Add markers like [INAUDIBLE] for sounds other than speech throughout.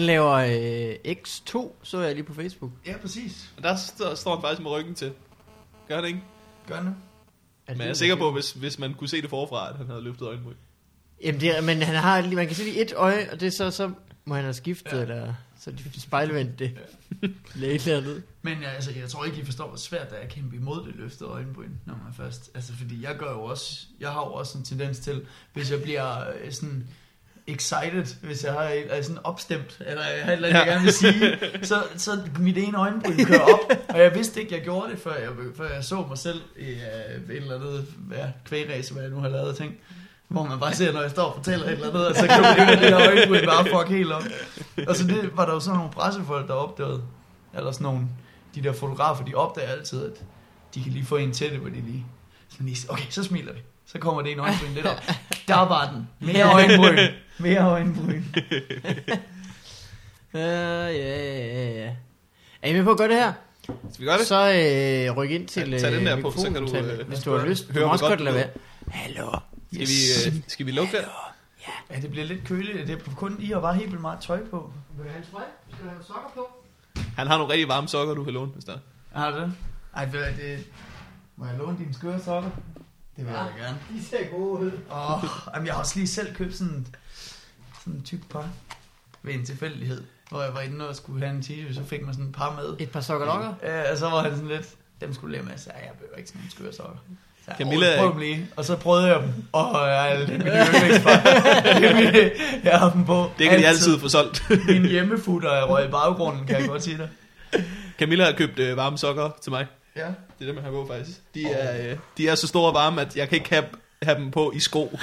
laver øh, X2, så jeg lige på Facebook. Ja, præcis. Og der står, står han faktisk med ryggen til. Gør han ikke? Gør. Er det Men jeg er sikker på, hvis, hvis man kunne se det forfra, at han havde løftet øjenbryn. Jamen, det er, men han har, lige- man kan se det i et øje, og det er så, så må han have skiftet, Ja. ja. eller så de spejlvendt det. [LAUGHS] Læge et eller andet. Men ja, altså, jeg tror ikke, I forstår, hvor svært det er at kæmpe imod det løftede øjenbryn, når man først... Altså, fordi jeg gør jo også... Jeg har jo også en tendens til, hvis jeg bliver øh, sådan excited, hvis jeg har et, er sådan opstemt, eller jeg har et eller andet, jeg gerne vil sige, så, så mit ene øjenbryn kører op, og jeg vidste ikke, jeg gjorde det, før jeg, før jeg så mig selv i uh, et eller andet ja, kvægræs, hvad jeg nu har lavet ting. Hvor man bare ser, når jeg står og fortæller et eller andet, og så man det her øjenbryn bare fuck helt op. Og så det var der jo sådan nogle pressefolk, der opdagede, eller sådan nogle, de der fotografer, de opdager altid, at de kan lige få en til det, hvor de lige, sådan lige okay, så smiler vi. Så kommer det en øjenbryn lidt op. Der var den. Mere øjenbryn. Mere øjenbryn. [LAUGHS] Uh, ja, ja, ja. Er I med på at gøre det her? Skal vi gøre det? Så øh, ryk ind til Ja, tag den der øh, på, så kan du, øh, hvis du har lyst. Du høre, må hvor også godt det lade være. Hallo. Skal vi, øh, skal vi lukke den? Ja, det bliver lidt køligt. Det er kun I har bare helt vildt meget tøj på. Vil du have en trøje? Skal du have sokker på? Han har nogle rigtig varme sokker, du kan låne, hvis der er. Har du det? Ej, ved du, det... Må jeg låne dine skøre sokker? Det vil jeg da gerne. De ser gode ud. Åh, jamen, jeg har også lige selv købt sådan, sådan en tyk par ved en tilfældighed. Hvor jeg var inde og skulle have en t-shirt, så fik man sådan et par med. Et par sokker lokker? Ja, og så var han sådan lidt, dem skulle lære med, så jeg behøver ikke sådan nogle skøre sokker. Så jeg, Camilla- "Åh, prøv dem lige. Og så prøvede jeg dem. Åh, jeg er det er mit- Jeg har dem på. Det kan de altid få solgt. [LAUGHS] Min hjemmefutter er røget i baggrunden, kan jeg godt sige dig. Camilla har købt øh, varme sokker til mig. Ja. Det er dem, jeg har på faktisk. De er, øh, de er så store og varme, at jeg kan ikke have, have dem på i sko.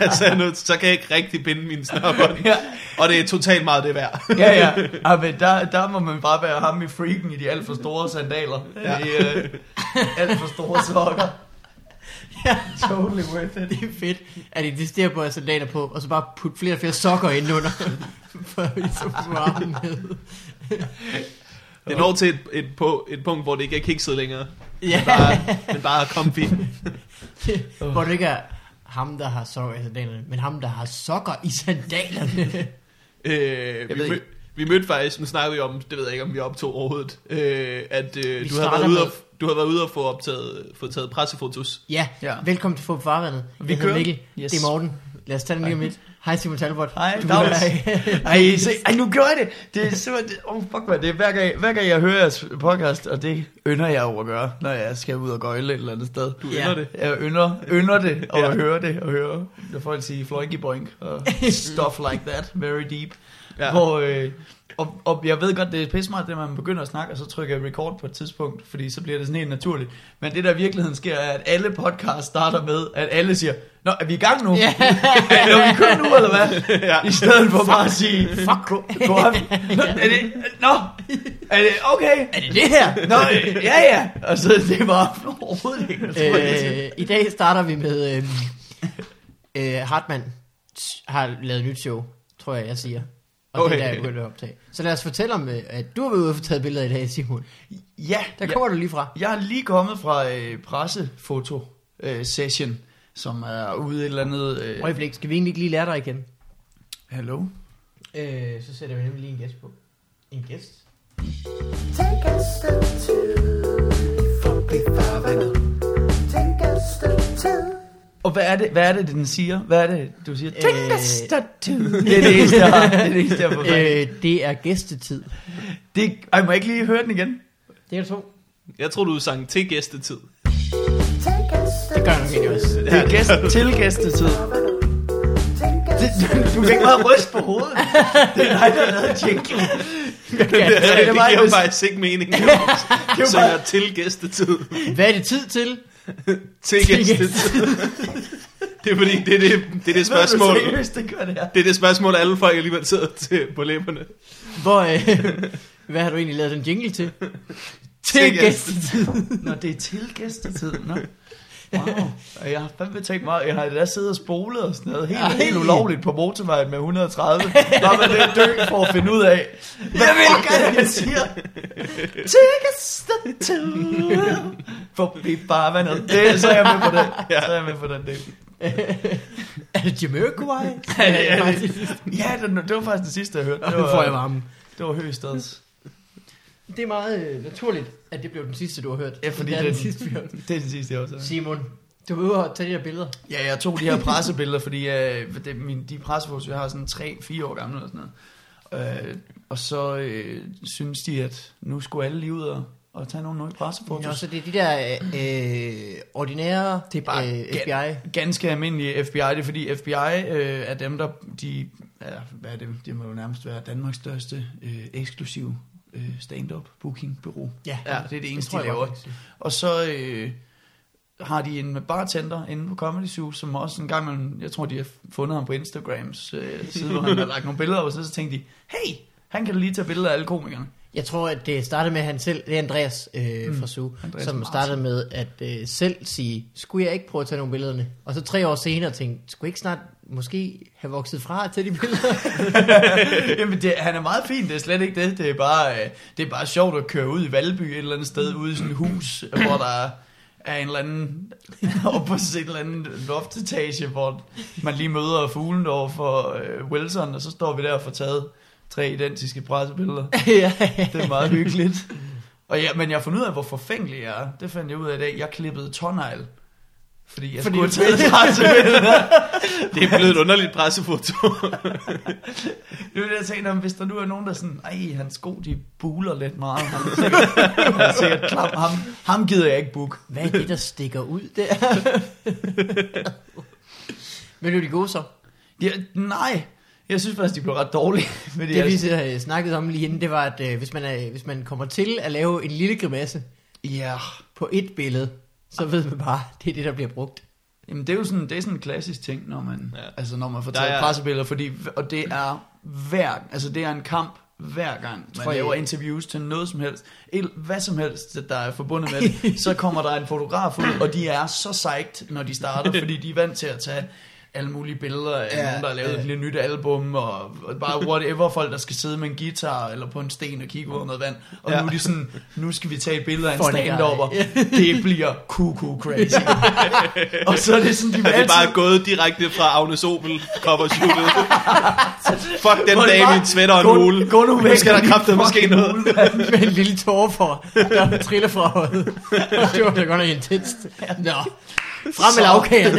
altså, [LAUGHS] jeg nødt- så kan jeg ikke rigtig binde mine snørbånd. Ja, Og det er totalt meget det værd. ja. ja. ja men der, der må man bare være ham i freaken i de alt for store sandaler. Ja. I uh, alt for store sokker. Ja. Totally worth it. Det er fedt, at de decidere på at have sandaler på, og så bare putte flere og flere sokker ind under, [LAUGHS] for ligesom at få armen med. Det når til et, et, på, et punkt, hvor det ikke er kikset længere. Ja, Bare, men bare comfy. [LAUGHS] hvor det ikke er ham, der har sokker i sandalerne, men ham, der har sokker i sandalerne. [LAUGHS] Øh, vi, ved mød, vi mødte faktisk, nu snakker vi om, det ved jeg ikke, om vi optog overhovedet, øh, at øh, Vi du, starter været ude med- og, du havde været ude og få, optaget, få taget pressefotos. Ja, Ja. velkommen til Få Farvandet. Vi kører. Mikkel, Yes. det er Morten. Lad os tage den lige om lidt. Hej Simon Talbot. Hej, Dags. Ej, se, ej, nu gjorde jeg det. Det er simpelthen, oh, fuck man, det er hver gang, hver gang jeg hører jeres podcast, og det ynder jeg jo at gøre, når jeg skal ud og gøjle et eller andet sted. Du Ja. ender det. Jeg ynder, ynder det, og Ja. ja. høre det, og høre, når folk siger floinky boink, og [LAUGHS] stuff like that, very deep. Ja. Ja. Hvor, øh, og, og jeg ved godt, det er pissmart, det man begynder at snakke, og så trykker jeg record på et tidspunkt, fordi så bliver det sådan helt naturligt. Men det der i virkeligheden sker, er, at alle podcasts starter med, at alle siger, Nå, er vi i gang nu? Ja. [LAUGHS] er vi kører nu, eller hvad? ja. I stedet for bare at sige, fuck, go, go. [LAUGHS] Nå, er det, nå, er det, okay. Er det det her? Nå, øh, ja, ja. Og så det var overhovedet ikke øh, I dag starter vi med øh, øh, Hartmann har lavet et nyt show, tror jeg, jeg siger. Og okay. det er der, jeg begyndte at optage. Så lad os fortælle om, øh, at du har været ude og få taget billeder i dag, Simon. Ja, Der ja. kommer du lige fra. Jeg er lige kommet fra øh, pressefoto øh, session, som er ude et eller andet... Øh, Øjeblik, skal vi egentlig ikke lige lære dig igen? Hallo? Øh, så sætter vi nemlig lige en gæst på. En gæst? Take a step two, forbi farvandet. Take a step two. Og hvad er det, hvad er det, den siger? Hvad er det, du siger? Øh. Det er det eneste, jeg har. Det er det eneste, jeg har. Øh, det er gæstetid. Det, ej, må jeg ikke lige høre den igen? Det er to. Jeg tror, du sang til gæstetid. Det gør jeg nok også. Det er gæst til gæstetid. Det, du, du kan ikke bare ryste på hovedet. Det er dig, der har lavet jingle. [LAUGHS] Det, det, det, det var giver jo- faktisk ikke mening. [LAUGHS] Det var Synger til gæstetid. Hvad er det tid til? [LAUGHS] Gæstetid. [LAUGHS] Det er fordi, det er det, det, er det spørgsmål. Ved du seriøst, det gør det her? Det er det spørgsmål, alle folk alligevel sidder til på læberne. Hvor, øh, [LAUGHS] hvad har du egentlig lavet den jingle til? til Til gæstetid. Nå, det er til gæstetid. Nå. Wow. Jeg har fandme tænkt mig, jeg har da siddet og spolet og sådan noget, helt, Ej. helt ulovligt på motorvejen med 130. Bare med det dø for at finde ud af, hvad fuck er det, jeg siger? Take a step to Forbi farvandet. Det, så er jeg med på det. Så er jeg med på den del. er det Jamiroquai? Ja, ja, ja det, det var faktisk det sidste, jeg hørte. Det Nu får jeg var, varmen. det var Høgstads. Det er meget øh, naturligt, at det blev den sidste, du har hørt. Ja, fordi det er det- den sidste, vi har hørt. Det er det sidste, jeg også har. Simon, du er ude og tage de her billeder. Ja, jeg tog de her pressebilleder, fordi øh, det, min, de pressefotos, jeg har sådan 3-4 år gamle eller sådan noget. Øh, og så øh, synes de, at nu skulle alle lige ud og, og tage nogle nye pressefotos. Nå, så det er de der øh, ordinære Det er bare øh, FBI. ganske almindelige FBI, det er fordi FBI øh, er dem, der, de, ja, hvad er det, det må jo nærmest være Danmarks største øh, eksklusiv øh, stand-up booking bureau. Ja, Ja, det er det eneste, tror de jeg laver. Og så øh, har de en bartender inde på Comedy Zoo, som også en gang, man, jeg tror, de har fundet ham på Instagrams øh, side, hvor han har lagt nogle billeder op, og så, så tænkte de, hey, han kan da lige tage billeder af alle komikerne. Jeg tror, at det startede med, at han selv, det er Andreas øh, Mm. fra Su, Andreas som startede med at øh, selv sige, skulle jeg ikke prøve at tage nogle billederne? Og så tre år senere tænkte, skulle jeg ikke snart måske have vokset fra tage de billeder? [LAUGHS] Jamen, det, han er meget fin, det er slet ikke det. Det er bare, øh, det er bare sjovt at køre ud i Valby et eller andet sted, ude i sådan et hus, hvor der er en eller anden, [LAUGHS] op på en eller anden loftetage, hvor man lige møder fuglen over for øh, Wilson, og så står vi der og får taget tre identiske pressebilleder. [LAUGHS] ja, Det er meget hyggeligt. Og ja, men jeg har fundet ud af, hvor forfængelig jeg er. Det fandt jeg ud af i dag. Jeg klippede tårnegl. Fordi jeg Fordi skulle have taget pressebilleder. [LAUGHS] Det er blevet et underligt pressefoto. [LAUGHS] Det er det, jeg tænkte om, hvis der nu er nogen, der er sådan, ej, hans sko, de buler lidt meget. Han er sikkert, han er sikkert klam. Ham, ham gider jeg ikke book. hvad er det, der stikker ud der? Men er de gode så? Ja, nej, jeg synes faktisk, de blev ret dårlige. [LAUGHS] Fordi Det vi jeg, så, øh, snakkede om lige inden, det var, at øh, hvis, man er, hvis man kommer til at lave en lille grimasse ja, på et billede, så ved man bare, det er det, der bliver brugt. Jamen, det er jo sådan, det er sådan en klassisk ting, når man, Ja. altså, når man får taget er- pressebilleder, fordi, og det er hver, altså det er en kamp hver gang, man Tror jeg- laver interviews til noget som helst, el- hvad som helst, der er forbundet med det, [LAUGHS] så kommer der en fotograf ud, og de er så psyched, når de starter, fordi de er vant til at tage alle mulige billeder af Ja, ja, nogen, der har lavet ja. et lille nyt album, og, og bare whatever, folk der skal sidde med en guitar, eller på en sten og kigge ud noget vand, og Ja. ja. nu er de sådan, nu skal vi tage et billede af en stand [LAUGHS] det bliver cuckoo crazy. [LAUGHS] og så er det sådan, de vil Det er altid bare gået direkte fra Agnes Opel cover shootet. [LAUGHS] Fuck den dame i en sweater og en hule. gå nu væk Nu skal der kraftigt måske noget. med en lille tårer for, der triller fra øjet. det var da godt nok intenst. Nå, frem med lavkagerne.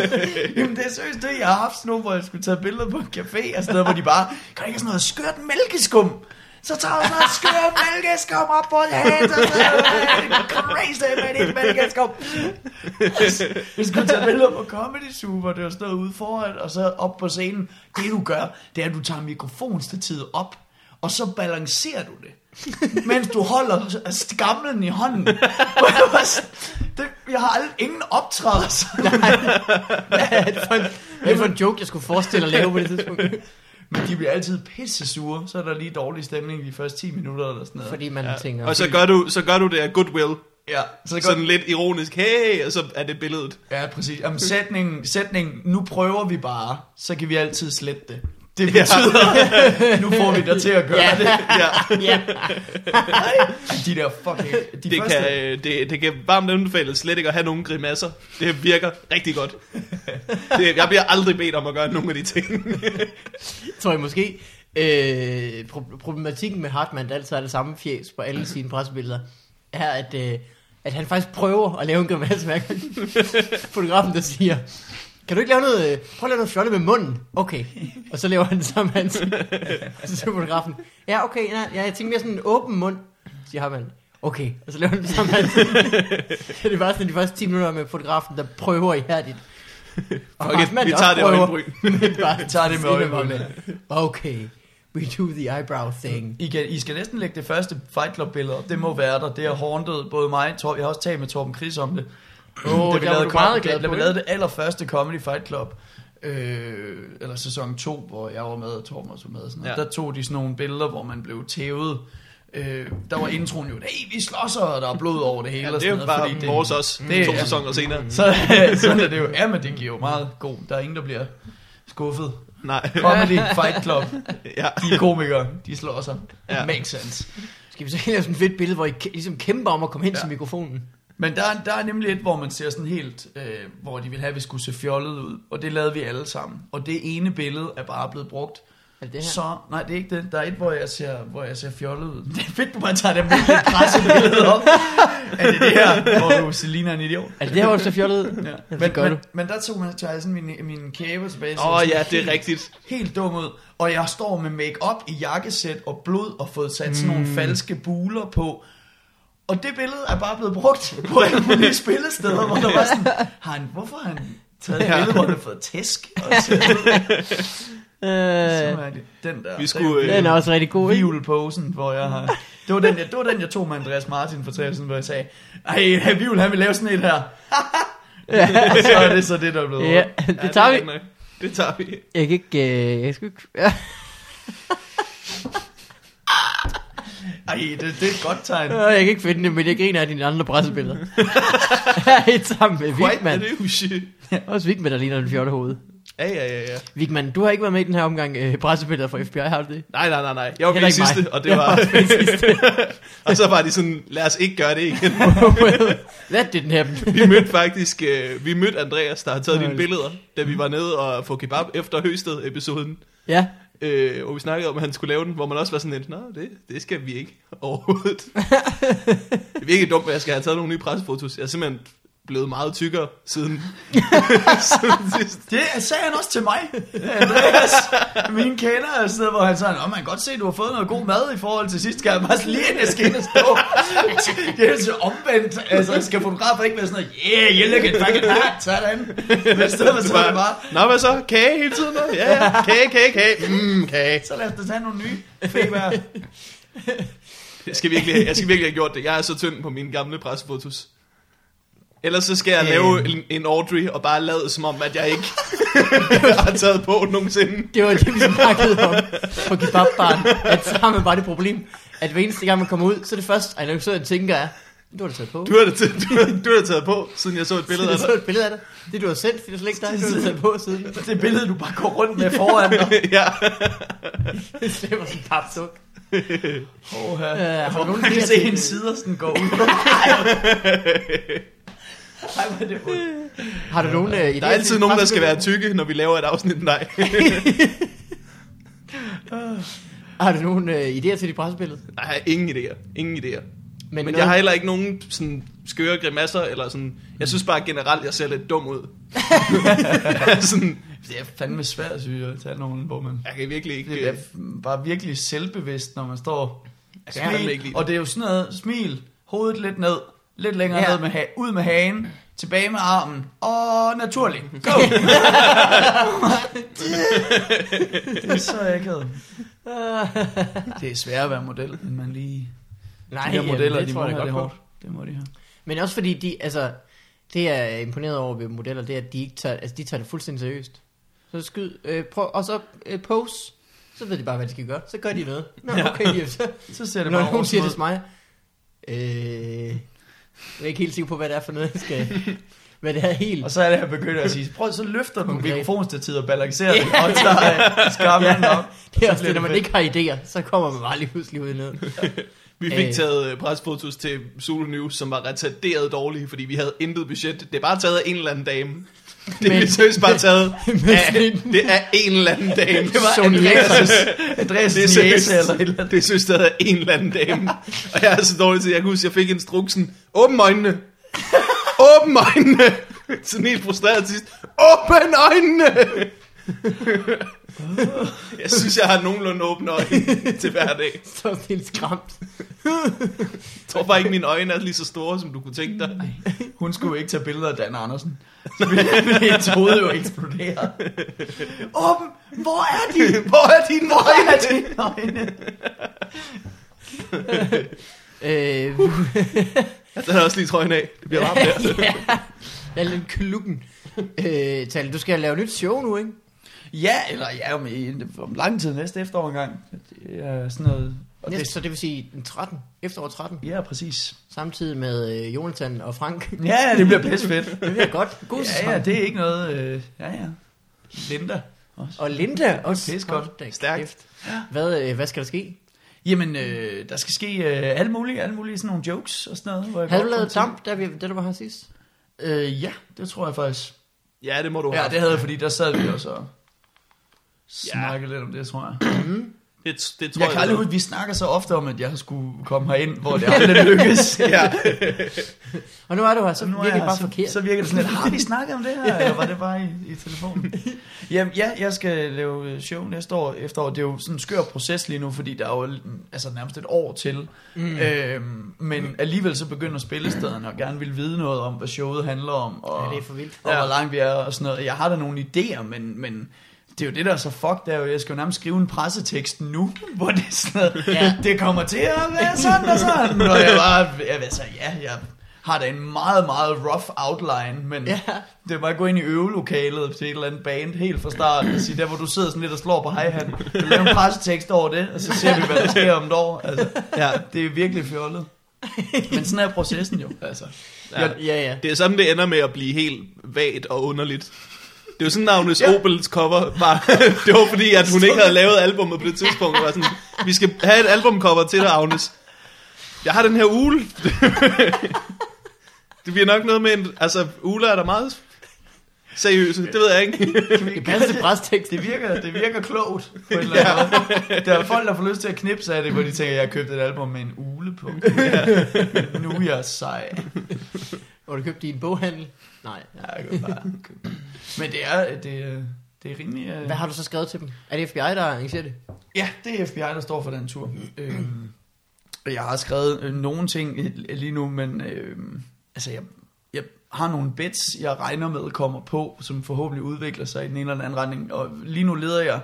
[LAUGHS] Jamen det er seriøst det, jeg har haft sådan nogle, hvor jeg skulle tage billeder på en café, og steder, hvor de bare, kan du ikke sådan noget skørt mælkeskum? Så tager jeg sådan noget skørt mælkeskum op på det hand, og så er det crazy med dit mælkeskum. Vi skulle tage billeder på Comedy Zoo, hvor det var stået ude foran, og så op på scenen. Det du gør, det er, at du tager mikrofonstativet op, og så balancerer du det. Mens du holder skamlen i hånden. [LAUGHS] Det, jeg har aldrig ingen optræder sådan. [LAUGHS] Hvad er det for en, er det for en joke, jeg skulle forestille at lave på det tidspunkt? Men de bliver altid pisse sure, så er der lige dårlig stemning de første 10 minutter eller sådan noget. Fordi man Ja. tænker... Og så gør, du, så gør du det af goodwill. ja, så det Sådan går, lidt ironisk, hey, og så er det billedet. ja, præcis. Jamen, sætningen, sætningen, nu prøver vi bare, så kan vi altid slette det. Det Ja. betyder, [LAUGHS] nu får vi dig til at gøre Ja. det. [LAUGHS] Ja, ja. De der fucking... De det, første, kan, øh, det, det kan varmt anbefales slet ikke at have nogen grimasser. Det virker rigtig godt. Det, jeg bliver aldrig bedt om at gøre nogen af de ting. [LAUGHS] tror jeg måske, øh, pro- problematikken med Hartmann, der altid har det samme fjes på alle sine pressebilleder, er, at, øh, at han faktisk prøver at lave en grimasse hver gang. Fotografen, der siger, kan du ikke lave noget, øh, prøv at lave noget fjollet med munden. Okay. [LAUGHS] Og så laver han det samme. Og så siger fotografen, ja okay, nej, ja, jeg tænker mere sådan en åben mund, siger Hartmann. Okay, og så laver han det samme ansigt. [LAUGHS] så det er bare sådan de første 10 minutter med fotografen, der prøver ihærdigt. [LAUGHS] Og Okay, vi tager det prøver, øjenbryn. Vi tager det med øjenbryn. med, Okay, we do the eyebrow thing. I, kan, I skal næsten lægge det første Fight Club billede op. Det må være der. Det har haunted både mig Tor, Jeg har også talt med Torben Chris om det. Åh, da vi der var lavede, meget glad da vi lavede det allerførste Comedy Fight Club, øh, eller sæson 2, hvor jeg var med, og Torben også var med, og sådan noget. Ja. der tog de sådan nogle billeder, hvor man blev tævet. Øh, der var introen jo, hey, vi slåsser, og der er blod over det hele. Ja, og det er sådan jo noget, bare fordi det- vores også. det- To ja. sæsoner senere. [LAUGHS] Så, sådan er det jo. Ja, men det giver jo meget god. Der er ingen, der bliver skuffet. Nej. Comedy Fight Club. [LAUGHS] Ja. De er komikere. De slår sig. Ja. Makes sense. Skal vi så lave sådan et fedt billede, hvor I ligesom kæmper om at komme hen. Ja. til mikrofonen? Men der, er- der er nemlig et, hvor man ser sådan helt, øh, hvor de vil have, at vi skulle se fjollet ud. Og det lavede vi alle sammen. Og det ene billede er bare blevet brugt. Er det det her? Så, nej, det er ikke det. Der er et, hvor jeg ser, hvor jeg ser fjollet ud. [LAUGHS] Det er fedt, du bare tager dem virkelig pressebillede op. [LAUGHS] er det det her, hvor du Selina er en idiot? Er det det her, hvor du ser fjollet ud? Ja. Ja, Men, det gør men, du. men der tog man tager jeg sådan min, min kæbe tilbage. Åh oh, ja, det er helt- rigtigt. helt dum ud. Og jeg står med make-up i jakkesæt og blod og fået sat sådan nogle falske buler på. Og det billede er bare blevet brugt på alle mulige spillesteder, hvor der var sådan, har han, hvorfor har han taget et Ja. billede, hvor han har fået tæsk? Og så, Øh, så er det den der. Vi skulle, øh, den er også rigtig god, ikke? Vivl-posen, hvor jeg har... Det var, den, jeg, det var den, jeg tog med Andreas Martin fortællelsen, hvor jeg sagde, ej, hey, Vivl, han vil lave sådan et her. [LAUGHS] og så er det så det, der er blevet Ja, det Ja, tager er vi. Det tager vi. Jeg kan ikke... Øh, jeg skal ikke... [LAUGHS] Ej, det, det er et godt tegn. Øh, Jeg kan ikke finde det, men jeg griner af dine andre pressebilleder. [LAUGHS] Jeg er et sammen med Quite Vigman. douche. Også Vigman, der ligner en fjorte hoved. Ja, ja, ja, ja. Vigman, du har ikke været med i den her omgang øh, pressebilleder fra FBI, har du det? Nej, nej, nej, nej. Jeg var med Heller i ikke mig. sidste, og det Jeg var... var med i sidste. [LAUGHS] og så var de sådan, lad os ikke gøre det igen. [LAUGHS] well, that didn't happen. Vi mødte faktisk, øh, vi mødte Andreas, der har taget dine billeder, da vi var nede og få kebab efter Høsted-episoden. Ja, Øh, hvor vi snakkede om, at han skulle lave den, hvor man også var sådan lidt, nå, det, det skal vi ikke overhovedet. [LAUGHS] det er virkelig dumt, at jeg skal have taget nogle nye pressefotos. Jeg er simpelthen blevet meget tykkere siden, siden [LAUGHS] sidst. Det sagde han også til mig, Andreas. Min kender er sted, hvor han sagde, Nå, man kan godt se, at du har fået noget god mad i forhold til sidst. Skal jeg bare lige ind, jeg skal ind og stå. [LAUGHS] Det er så omvendt. Altså, skal fotografer ikke være sådan noget, yeah, you look at fucking hot, sådan. Men i stedet for, så det bare, Nå, hvad så? Kage hele tiden? Ja, ja. Kage, kage, kage. Mm, kage. så lad os da tage nogle nye feber. Jeg skal, virkelig, jeg skal virkelig have gjort det. Jeg er så tynd på mine gamle pressefotos. Ellers så skal jeg lave en, en Audrey og bare lade som om, at jeg ikke [LAUGHS] har taget på nogensinde. det var det, vi snakkede om på kebabbaren. At så har man bare det problem, at hver eneste gang man kommer ud, så er det først, at jeg tænker er, du har da taget på. Du har det, taget- du, har- du har det taget på, siden jeg så et billede af jeg dig. så et billede af dig. Det du har sendt, det er slet ikke dig, du har taget på siden. [LAUGHS] Det billede, du bare går rundt med foran dig. [LAUGHS] ja. Det stemmer sådan en papsuk. Oh, Øh, har du og nogen kan se hendes sider sådan gå ud. [LAUGHS] Ej, hvor er det ondt. Har du nogen uh, idéer Der er altid til nogen, der skal være tykke, når vi laver et afsnit med dig. [LAUGHS] Har du nogen uh, idéer til de pressebilleder? Nej, ingen idéer. Ingen idéer. Men, Men noget- jeg har heller ikke nogen sådan skøre grimasser, eller sådan... Jeg synes bare generelt, jeg ser lidt dum ud. [LAUGHS] sådan, Det er fandme svært, synes jeg, at tage nogen, hvor man... jeg kan virkelig ikke... Det er øh, bare virkelig selvbevidst, når man står Jeg kan fandme ikke lide Og det er jo sådan noget, smil, hovedet lidt ned, lidt længere Ja. ned med ha- ud med hagen, tilbage med armen, og naturligt, go! [LAUGHS] det er så akavet. Det er svært at være model, end man lige... Nej, de her jamen, modeller, det de tror må jeg da det godt hårdt. Det må de have. Men også fordi de, altså, det jeg er imponeret over ved modeller, det er, at de ikke tager, altså, de tager det fuldstændig seriøst. Så skyd, øh, prøv, og så øh, pose, så ved de bare, hvad de skal gøre. Så gør de noget. Nå, okay, ja. [LAUGHS] så, Så ser det når bare nogen siger det til mig, øh, jeg er ikke helt sikker på, hvad det er for noget, jeg skal, hvad det er helt. Og så er det her begyndt at sige, prøv så løfter du Konkret. mikrofonstativet og balancerer det, og tager skamlen Ja, op. det er Så også det, når man fedt. ikke har idéer, så kommer man bare lige pludselig ud noget. [LAUGHS] Vi fik Øh. taget øh, presfotos til Zulu News, som var retarderet dårlige, fordi vi havde intet budget. Det er bare taget af en eller anden dame. [LAUGHS] Det er seriøst bare taget [LAUGHS] af, det er en eller anden dame. [LAUGHS] Det var Andreas' Andreas' Det er seriøst. eller et eller andet. Det synes jeg er en eller anden dame. Og jeg er så dårlig til, jeg kan huske, jeg fik instruksen. Åbn øjnene. Åbn øjnene. Sådan helt frustreret til sidst. Åbn øjnene. [LAUGHS] Jeg synes, jeg har nogenlunde åbne øjne til hver dag. [LAUGHS] Så helt skræmt. Jeg tror bare ikke, mine øjne er lige så store, som du kunne tænke dig. Hun skulle jo ikke tage billeder af Dan Andersen. Så ville [LAUGHS] hendes hoved jo eksplodere. Åben, hvor er de? Hvor er dine Hvor er øjne? dine øjne? Øh, Den har også lige trøjen af. Det bliver varmt der. ja, jeg er lidt kluggen. Øh, Tal, du skal lave nyt show nu, ikke? Ja, eller ja, om, om lang tid næste efterår engang. Det er sådan noget... Og Næste, det, så det vil sige den 13, efterår 13, ja, præcis. samtidig med øh, Jonathan og Frank. Ja, ja, det bliver pisse fedt. [LAUGHS] Det bliver godt. God Ja, sæson. ja, det er ikke noget... Øh, ja, ja. Linda også. Og Linda også. Pisse godt. Stærkt. Hvad, øh, hvad skal der ske? Jamen, øh, der skal ske øh, alle mulige, alle mulige sådan nogle jokes og sådan noget. Hvor jeg Havde du lavet damp, da, vi, da du var her sidst? Øh, ja, det tror jeg faktisk. Ja, det må du Ja, have. det havde jeg, fordi der sad vi også og snakkede lidt om det, tror jeg. det, det tror Jeg kan aldrig det huske, vi snakker så ofte om, at jeg skulle komme herind, hvor det aldrig lykkes. [LAUGHS] ja. [LAUGHS] Og nu er du her, så nu er virker jeg det bare så, forkert. Så virker det sådan lidt, har vi snakket om det her, [LAUGHS] eller var det bare i, i telefonen? Jamen, ja, jeg skal lave show næste år efterår. Det er jo sådan en skør proces lige nu, fordi der er jo altså, nærmest et år til. Mm. Øhm, men alligevel så begynder spillestederne og gerne vil vide noget om, hvad showet handler om. Og, Ja, det er for vildt. og hvor langt vi er og sådan noget. Jeg har da nogle idéer, men, men det er jo det, der er så fuck, det er jo, jeg skal jo nærmest skrive en pressetekst nu, [LAUGHS] hvor det er sådan noget, Ja. det kommer til at være sådan og sådan. Og jeg bare, jeg vil sige, ja, jeg har da en meget, meget rough outline, men Ja. det er bare at gå ind i øvelokalet til et eller andet band helt fra start, og sige, der hvor du sidder sådan lidt og slår på hi-hat, du laver en pressetekst over det, og så ser vi, hvad der sker om et år. Altså, Ja. det er virkelig fjollet. Men sådan er processen jo, altså. Ja. Ja, ja. Det er sådan, det ender med at blive helt vagt og underligt. Det er jo sådan, Agnes Ja. ja. Opels cover var. [LAUGHS] det var fordi, at hun ikke havde lavet albummet på det tidspunkt. Og var sådan, vi skal have et albumcover til dig, Agnes. Jeg har den her ule. [LAUGHS] det bliver nok noget med en... Altså, uler er der meget seriøse. Det ved jeg ikke. Det passer til prestekst. Det virker, det virker klogt på en eller anden måde. Der er folk, der får lyst til at knipse af det, hvor de tænker, jeg har købt et album med en ule på. nu er jeg sej. Hvor du købte din boghandel. Nej. Ja, kan bare. Men det er, det, er- det er rimelig... øh, Hvad har du så skrevet til dem? Er det FBI, der arrangerer det? Ja, det er FBI, der står for den tur. Og jeg har skrevet øh, nogle ting øh, lige nu, men øh, altså jeg, jeg har nogle bets, jeg regner med kommer på, som forhåbentlig udvikler sig i den ene eller den anden retning. Og lige nu leder jeg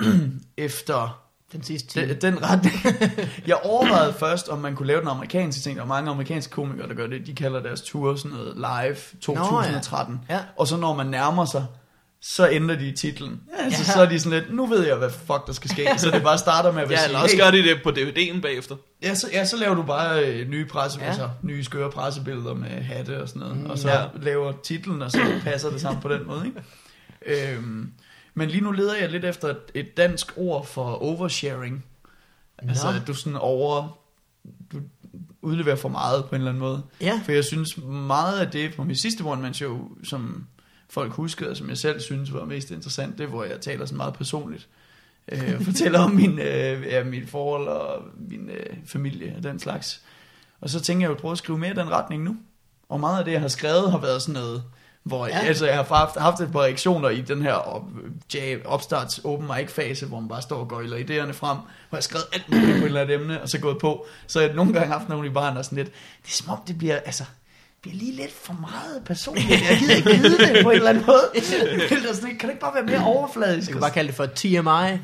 [CLEARS THROAT] efter Den sidste time. den, den retning. [LAUGHS] jeg overvejede først, om man kunne lave den amerikanske ting. Der er mange amerikanske komikere, der gør det. De kalder deres tour sådan noget live 2013. ja. Og så når man nærmer sig, så ændrer de titlen. Altså, Ja. Så er de sådan lidt, nu ved jeg, hvad fuck der skal ske. [LAUGHS] Så det bare starter med at Ja, sige, eller også hey, gør de det på DVD'en bagefter. ja, så, ja, så laver du bare øh, nye, presse, Ja. ja. altså, nye skøre pressebilleder med hatte og sådan noget. Mm, og så ja. ja. laver titlen, og så passer det sammen på den måde. Ikke? [LAUGHS] Øhm, men lige nu leder jeg lidt efter et, et dansk ord for oversharing. Altså, Nå. at du sådan over... Du udleverer for meget på en eller anden måde. Ja. For jeg synes meget af det på mit sidste one man show, som folk huskede, og som jeg selv synes var mest interessant, det hvor jeg taler sådan meget personligt. Øh, fortæller om min, øh, ja, mit forhold og min øh, familie og den slags. Og så tænker jeg, at jeg vil prøve at skrive mere i den retning nu. Og meget af det, jeg har skrevet, har været sådan noget, hvor Ja. ja. altså, jeg har haft, haft et par reaktioner i den her op, jab, opstarts open mic fase, hvor man bare står og gøjler idéerne frem, hvor jeg har skrevet alt muligt på et eller andet emne, og så gået på. Så jeg nogle gange haft nogle i baren, er sådan lidt, det er som om det bliver, altså, bliver lige lidt for meget personligt. Jeg gider ikke vide det på en eller anden måde. Da sådan Kan det ikke bare være mere overfladisk? Jeg kan bare kalde det for TMI. [LAUGHS]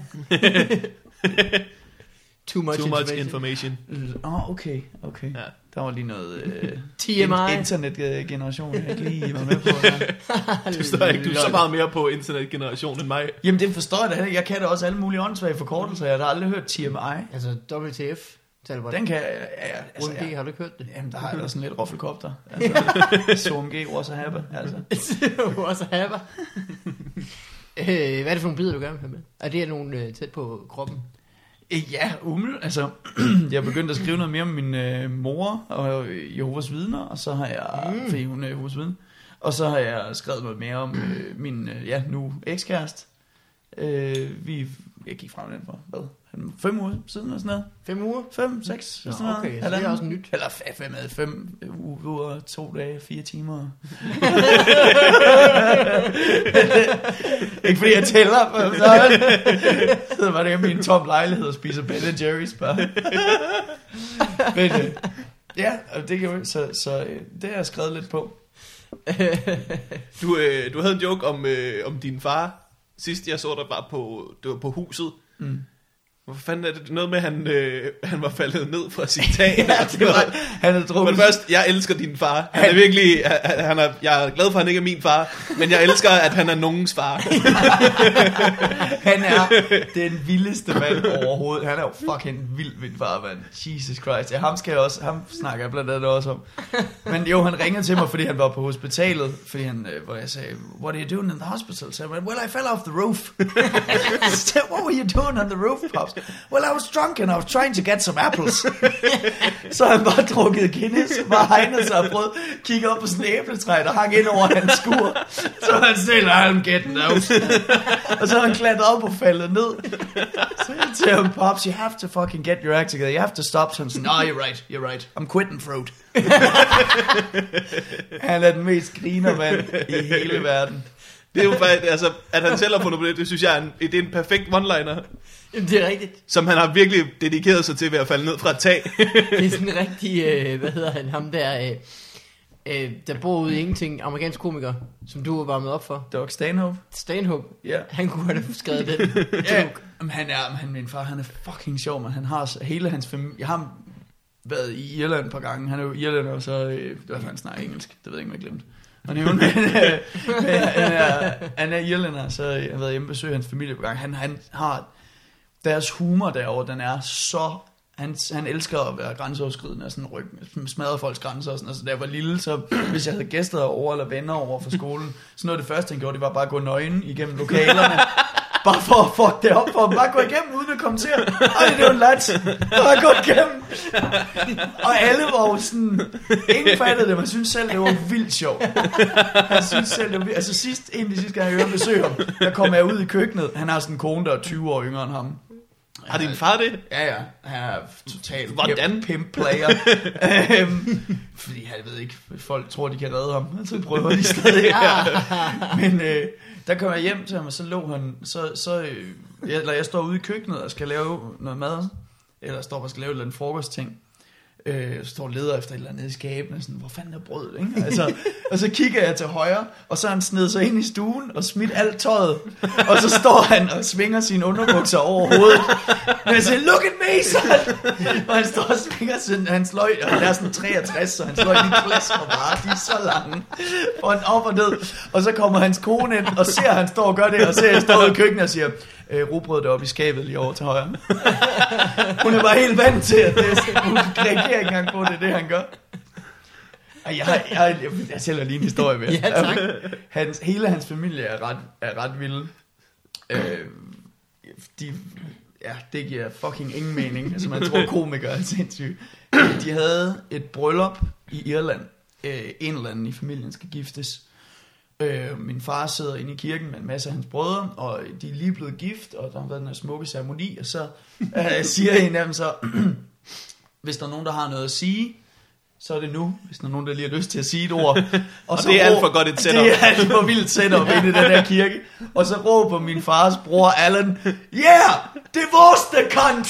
Too much Too much information. information. Åh, oh, okay, okay. Ja. Der var lige noget øh, [LAUGHS] TMI. internetgeneration, jeg ikke lige var med på. Der. [LAUGHS] Du står ikke, du er så meget mere på internetgeneration end mig. Jamen det forstår jeg da. Jeg kan da også alle mulige åndssvage forkortelser. Jeg har aldrig hørt TMI. Altså WTF. Talbot. Den kan jeg... Ja, altså, ja. har du ikke hørt det? Jamen, der har jeg da sådan lidt roffelkopter. [LAUGHS] Altså, SOMG, også have. Altså. også haver. øh, hvad er det for nogle bidder, du gerne vil have med? Er det nogle øh, tæt på kroppen? Øh, Ja, umel. Altså, [CLEARS THROAT] jeg begyndte at skrive noget mere om min øh, mor og øh, Jehovas vidner, og så har jeg, mm. fordi hun er Jehovas vidne, og så har jeg skrevet noget mere om øh, min, øh, ja, nu ekskæreste. Øh, vi, jeg gik frem den for, hvad, fem uger siden eller sådan noget? Fem uger? Fem, seks, Nå, sådan noget. okay, så det er også nyt. Eller fem, fem uger, to dage, fire timer. [LAUGHS] Ikke fordi jeg tæller, for så sidder bare hjemme i en tom lejlighed og spiser Ben Jerry's bare. Men øh, ja, og det kan jo, så, så øh, det har jeg skrevet lidt på. Du, øh, du havde en joke om, øh, om din far. Sidst jeg så dig var på, det var på huset. Mm. Hvorfor fanden er det noget med, at han, øh, han var faldet ned fra sit [LAUGHS] tag? Ja, det var, han havde Men drukket først, jeg elsker din far. Han er virkelig, han, han er, jeg er glad for, at han ikke er min far, men jeg elsker, at han er nogens far. [LAUGHS] Han er den vildeste mand overhovedet. Han er jo fucking vild, min far, mand. Jesus Christ. Ja, ham, skal jeg også, ham snakker jeg blandt andet også om. Men jo, han ringede til mig, fordi han var på hospitalet, fordi han, øh, hvor jeg sagde, what are you doing in the hospital? Så jeg, well, I fell off the roof. [LAUGHS] What were you doing on the roof, Pops? Pops? Well, I was drunk and I was trying to get some apples. [LAUGHS] så han bare drukket Guinness, bare hegnet sig og prøvet at kigge op på sådan en æbletræ, der hang ind over hans skur. Så han stille, I'm getting those. [LAUGHS] og så han klatret op og faldet ned. Så jeg til ham, Pops, you have to fucking get your act together. You have to stop. Så han sådan, no, you're right, you're right. I'm quitting fruit. [LAUGHS] han er den mest griner mand i hele verden. Det er jo faktisk, altså, at han selv har fundet på det, det synes jeg er en, det er en perfekt one-liner, Jamen, det er rigtigt. som han har virkelig dedikeret sig til ved at falde ned fra et tag. [LAUGHS] Det er sådan en rigtig, øh, hvad hedder han, ham der, øh, øh, der bor ude i ingenting, amerikansk komiker, som du var varmet op for. Doug Stanhope. Stanhope, Ja. han kunne have skrevet den. [LAUGHS] Ja, men han er, han, min far, han er fucking sjov, men han har hele hans familie, jeg har været i Irland et par gange, han er jo irlander, og så, øh, det var han snakker engelsk, det ved jeg ikke, om jeg glemte at nævne, [LAUGHS] men, øh, men han, er, han er irlander, så jeg har været hjemme og besøge hans familie på gang. Han, han har, deres humor derovre, den er så, han, han elsker at være grænseoverskridende og sådan ryg, smadre folks grænser og sådan, altså da jeg var lille, så hvis jeg havde gæster over eller venner over fra skolen, så noget af det første, han gjorde, det var bare at gå nøgen igennem lokalerne, Bare for at fuck det op for dem. Bare gå igennem uden at kommentere. Ej, det var en lat. Bare gå igennem. Og alle var jo sådan... Ingen fattede det, men synes selv, det var vildt sjovt. Han synes selv, det var vildt. Altså sidst, en af de sidste gange, jeg hørte besøg ham, der kom jeg ud i køkkenet. Han har sådan en kone, der er 20 år yngre end ham. Har din far det? Ja, ja. Han er totalt Hvordan? pimp, player. øhm, fordi jeg ved ikke, folk tror, de kan redde ham. Så prøver de stadig. Men øh, der kom jeg hjem til ham, og så lå han, så, så øh, jeg, eller jeg står ude i køkkenet og skal lave noget mad, eller står og skal lave et eller andet frokostting. Øh, står og leder efter et eller andet i skabene, sådan, hvor fanden er brødet, ikke? Altså, og så kigger jeg til højre, og så er han sned sig ind i stuen og smidt alt tøjet. Og så står han og svinger sine underbukser over hovedet. Men jeg siger, look at me, son! Og han står og svinger sin, hans løg, og han er sådan 63, så hans løg, de klasker bare, de er så lange. Og han op og ned, og så kommer hans kone ind, og ser, at han står og gør det, og ser, at jeg står i køkkenet og siger, øh, rugbrødet deroppe i skabet lige over til højre. Hun er bare helt vant til, at det hun reagerer ikke engang på, det det, han gør. Ej, jeg, jeg, jeg, jeg, jeg sælger lige en historie med. Ja, tak. Hans, hele hans familie er ret, er ret vilde. Øh, de, ja, det giver fucking ingen mening. Altså, man tror, komikere er sindssyge. Øh, de havde et bryllup i Irland. Øh, en eller anden i familien skal giftes. Øh, min far sidder inde i kirken med en masse af hans brødre, og de er lige blevet gift, og der har været den her smukke ceremoni, og så øh, siger en af dem så, [CLEARS THROAT] hvis der er nogen, der har noget at sige, så er det nu, hvis der er nogen, der lige har lyst til at sige et ord. [LAUGHS] Og, Og det er alt for godt et setup. [LAUGHS] Det er alt for vildt setup inde i den her kirke. Og så råber min fars bror Allan, yeah, divorce the cunt!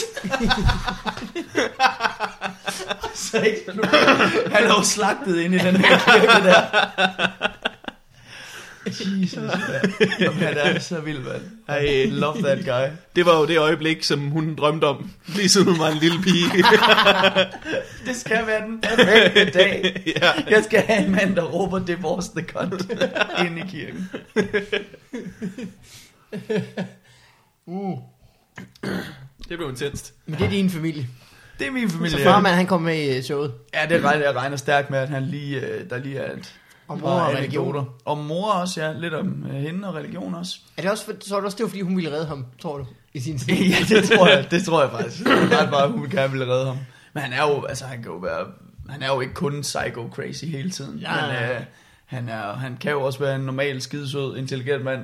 så ikke, han er jo slagtet inde i den her kirke der. Jesus. [LAUGHS] Jamen, han er så vild, mand. Ej. Love that guy. Det var jo det øjeblik, som hun drømte om, lige siden hun var en lille pige. [LAUGHS] Det skal være den perfekte dag. [LAUGHS] ja. Jeg skal have en mand, der råber divorce the cunt ind i kirken. Det blev intenst. Men det er din familie. Det er min Så familie. farmand, han kom med i showet. Ja, det regner, jeg regner stærkt med, at han lige, øh, der lige er et Og mor og religion. anekdoter. Og mor også, ja. Lidt om øh, hende og religion også. Er det også, for, så er det også det, var, fordi hun ville redde ham, tror du, i sin tid? [LAUGHS] ja, det tror jeg, det tror jeg [LAUGHS] faktisk. Ret meget, hun gerne ville redde ham. Men han er jo, altså han kan jo være, han er jo ikke kun psycho crazy hele tiden. Ja. Men, øh, han, er, han kan jo også være en normal, skidesød, intelligent mand.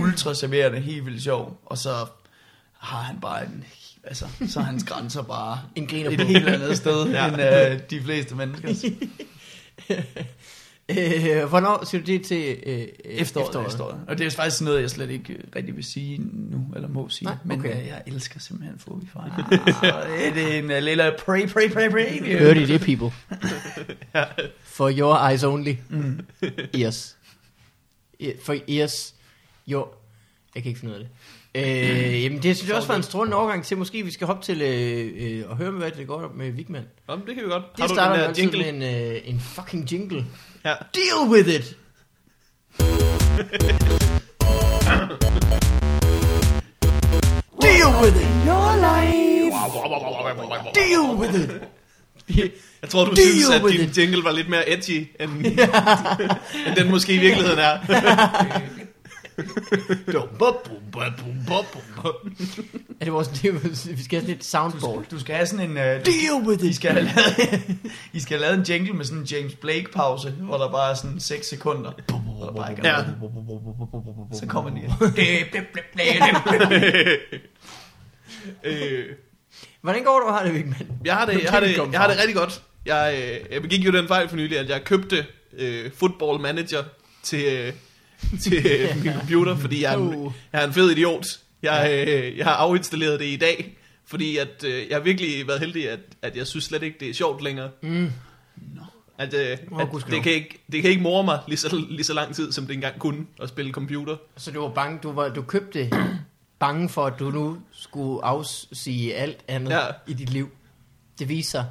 Ultra serverende, helt vildt sjov. Og så har han bare en, altså, så er hans grænser bare En griner et helt andet sted [LAUGHS] ja. end øh, de fleste mennesker. Øh, hvornår siger du det til øh, Efteråret, efteråret. efteråret. Og det er faktisk noget, jeg slet ikke øh, rigtig vil sige nu, eller må sige. Nej, Men okay. øh, jeg elsker simpelthen Fobi Far. Ah, [LAUGHS] det er en uh, lille pray, pray, pray, pray. Hørte I det, people? [LAUGHS] For your eyes only. Mm. Ears. E- For ears. Your... Jeg kan ikke finde ud af det. Øh, jamen det synes jeg også var en strålende overgang til, måske vi skal hoppe til øh, øh, og høre, hvad det går med Vigman. Jamen, det kan vi godt. Det Har du starter den der altid jingle? med en, øh, en fucking jingle. Ja. Deal with it! [LAUGHS] Deal with it! Your life. Deal with it! [LAUGHS] Jeg tror, du Deal synes, at with din it. jingle var lidt mere edgy, end, [LAUGHS] end den måske i virkeligheden er. Er det vores, det, er- vi skal have sådan et soundboard. Du skal have sådan en... Uh, Deal with I skal, have lavet, I skal have lavet en jingle med sådan en James Blake pause, hvor der bare er sådan 6 sekunder. Hvor der bare ikke er noget. Så kommer den igen. Øh, Hvordan går du har det, Vigman? jeg, har det, jeg, har det, jeg har det rigtig godt. Jeg, øh, jeg begik jo den fejl for nylig, at jeg købte øh, Football Manager til, øh, [LAUGHS] til min computer, fordi jeg er, en, Uh. jeg er en fed idiot. Jeg, øh, jeg har afinstalleret det i dag, fordi at, øh, jeg har virkelig været heldig, at, at jeg synes slet ikke, det er sjovt længere. Mm. At, øh, Åh, at det, kan ikke, det kan ikke more mig lige så, lige så lang tid, som det engang kunne at spille computer. Så du var bange, du, var, du købte [CLEARS THROAT] bange for, at du nu skulle afsige alt andet ja. i dit liv. Det viser,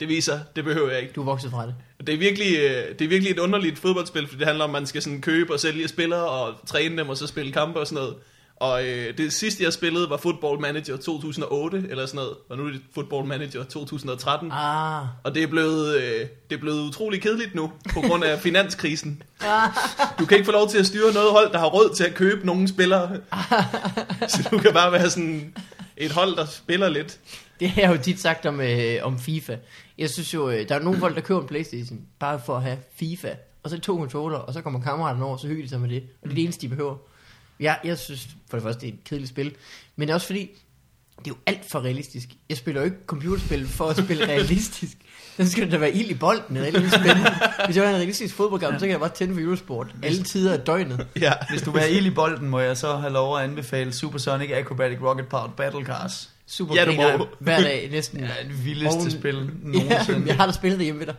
Det viser, det behøver jeg ikke. du er vokset fra det. Det er, virkelig, øh, det er virkelig et underligt fodboldspil, fordi det handler om, at man skal sådan købe og sælge spillere og træne dem, og så spille kampe og sådan noget. Og øh, det sidste, jeg spillede, var Football Manager 2008, eller sådan noget. Og nu er det Football Manager 2013. Ah. Og det er, blevet, øh, det er blevet utrolig kedeligt nu, på grund af [LAUGHS] finanskrisen. Du kan ikke få lov til at styre noget hold, der har råd til at købe nogle spillere. [LAUGHS] Så du kan bare være sådan et hold, der spiller lidt. Det har jeg jo tit sagt om, øh, om FIFA. Jeg synes jo, øh, der er nogle folk, der køber en Playstation, bare for at have FIFA. Og så to controller, og så kommer kammeraterne over, så hygger de sig med det. Og det er det eneste, de behøver. Jeg, jeg synes for det første, det er et kedeligt spil. Men det er også fordi, det er jo alt for realistisk. Jeg spiller jo ikke computerspil for at spille [LAUGHS] realistisk. [LAUGHS] Så skal der da være ild i bolden, eller alt muligt spændende. Hvis jeg var en realistisk fodboldkamp, så kan jeg bare tænde for Eurosport alle tider af døgnet. [LAUGHS] Ja. Hvis du vil have ild i bolden, må jeg så have lov at anbefale Supersonic Acrobatic Rocket Powered Battle Cars. Super Ja, du må. hver dag næsten. [LAUGHS] Ja, det vildeste Oven- spil Ja, nogensinde. jeg har da spillet det hjemme ved dig.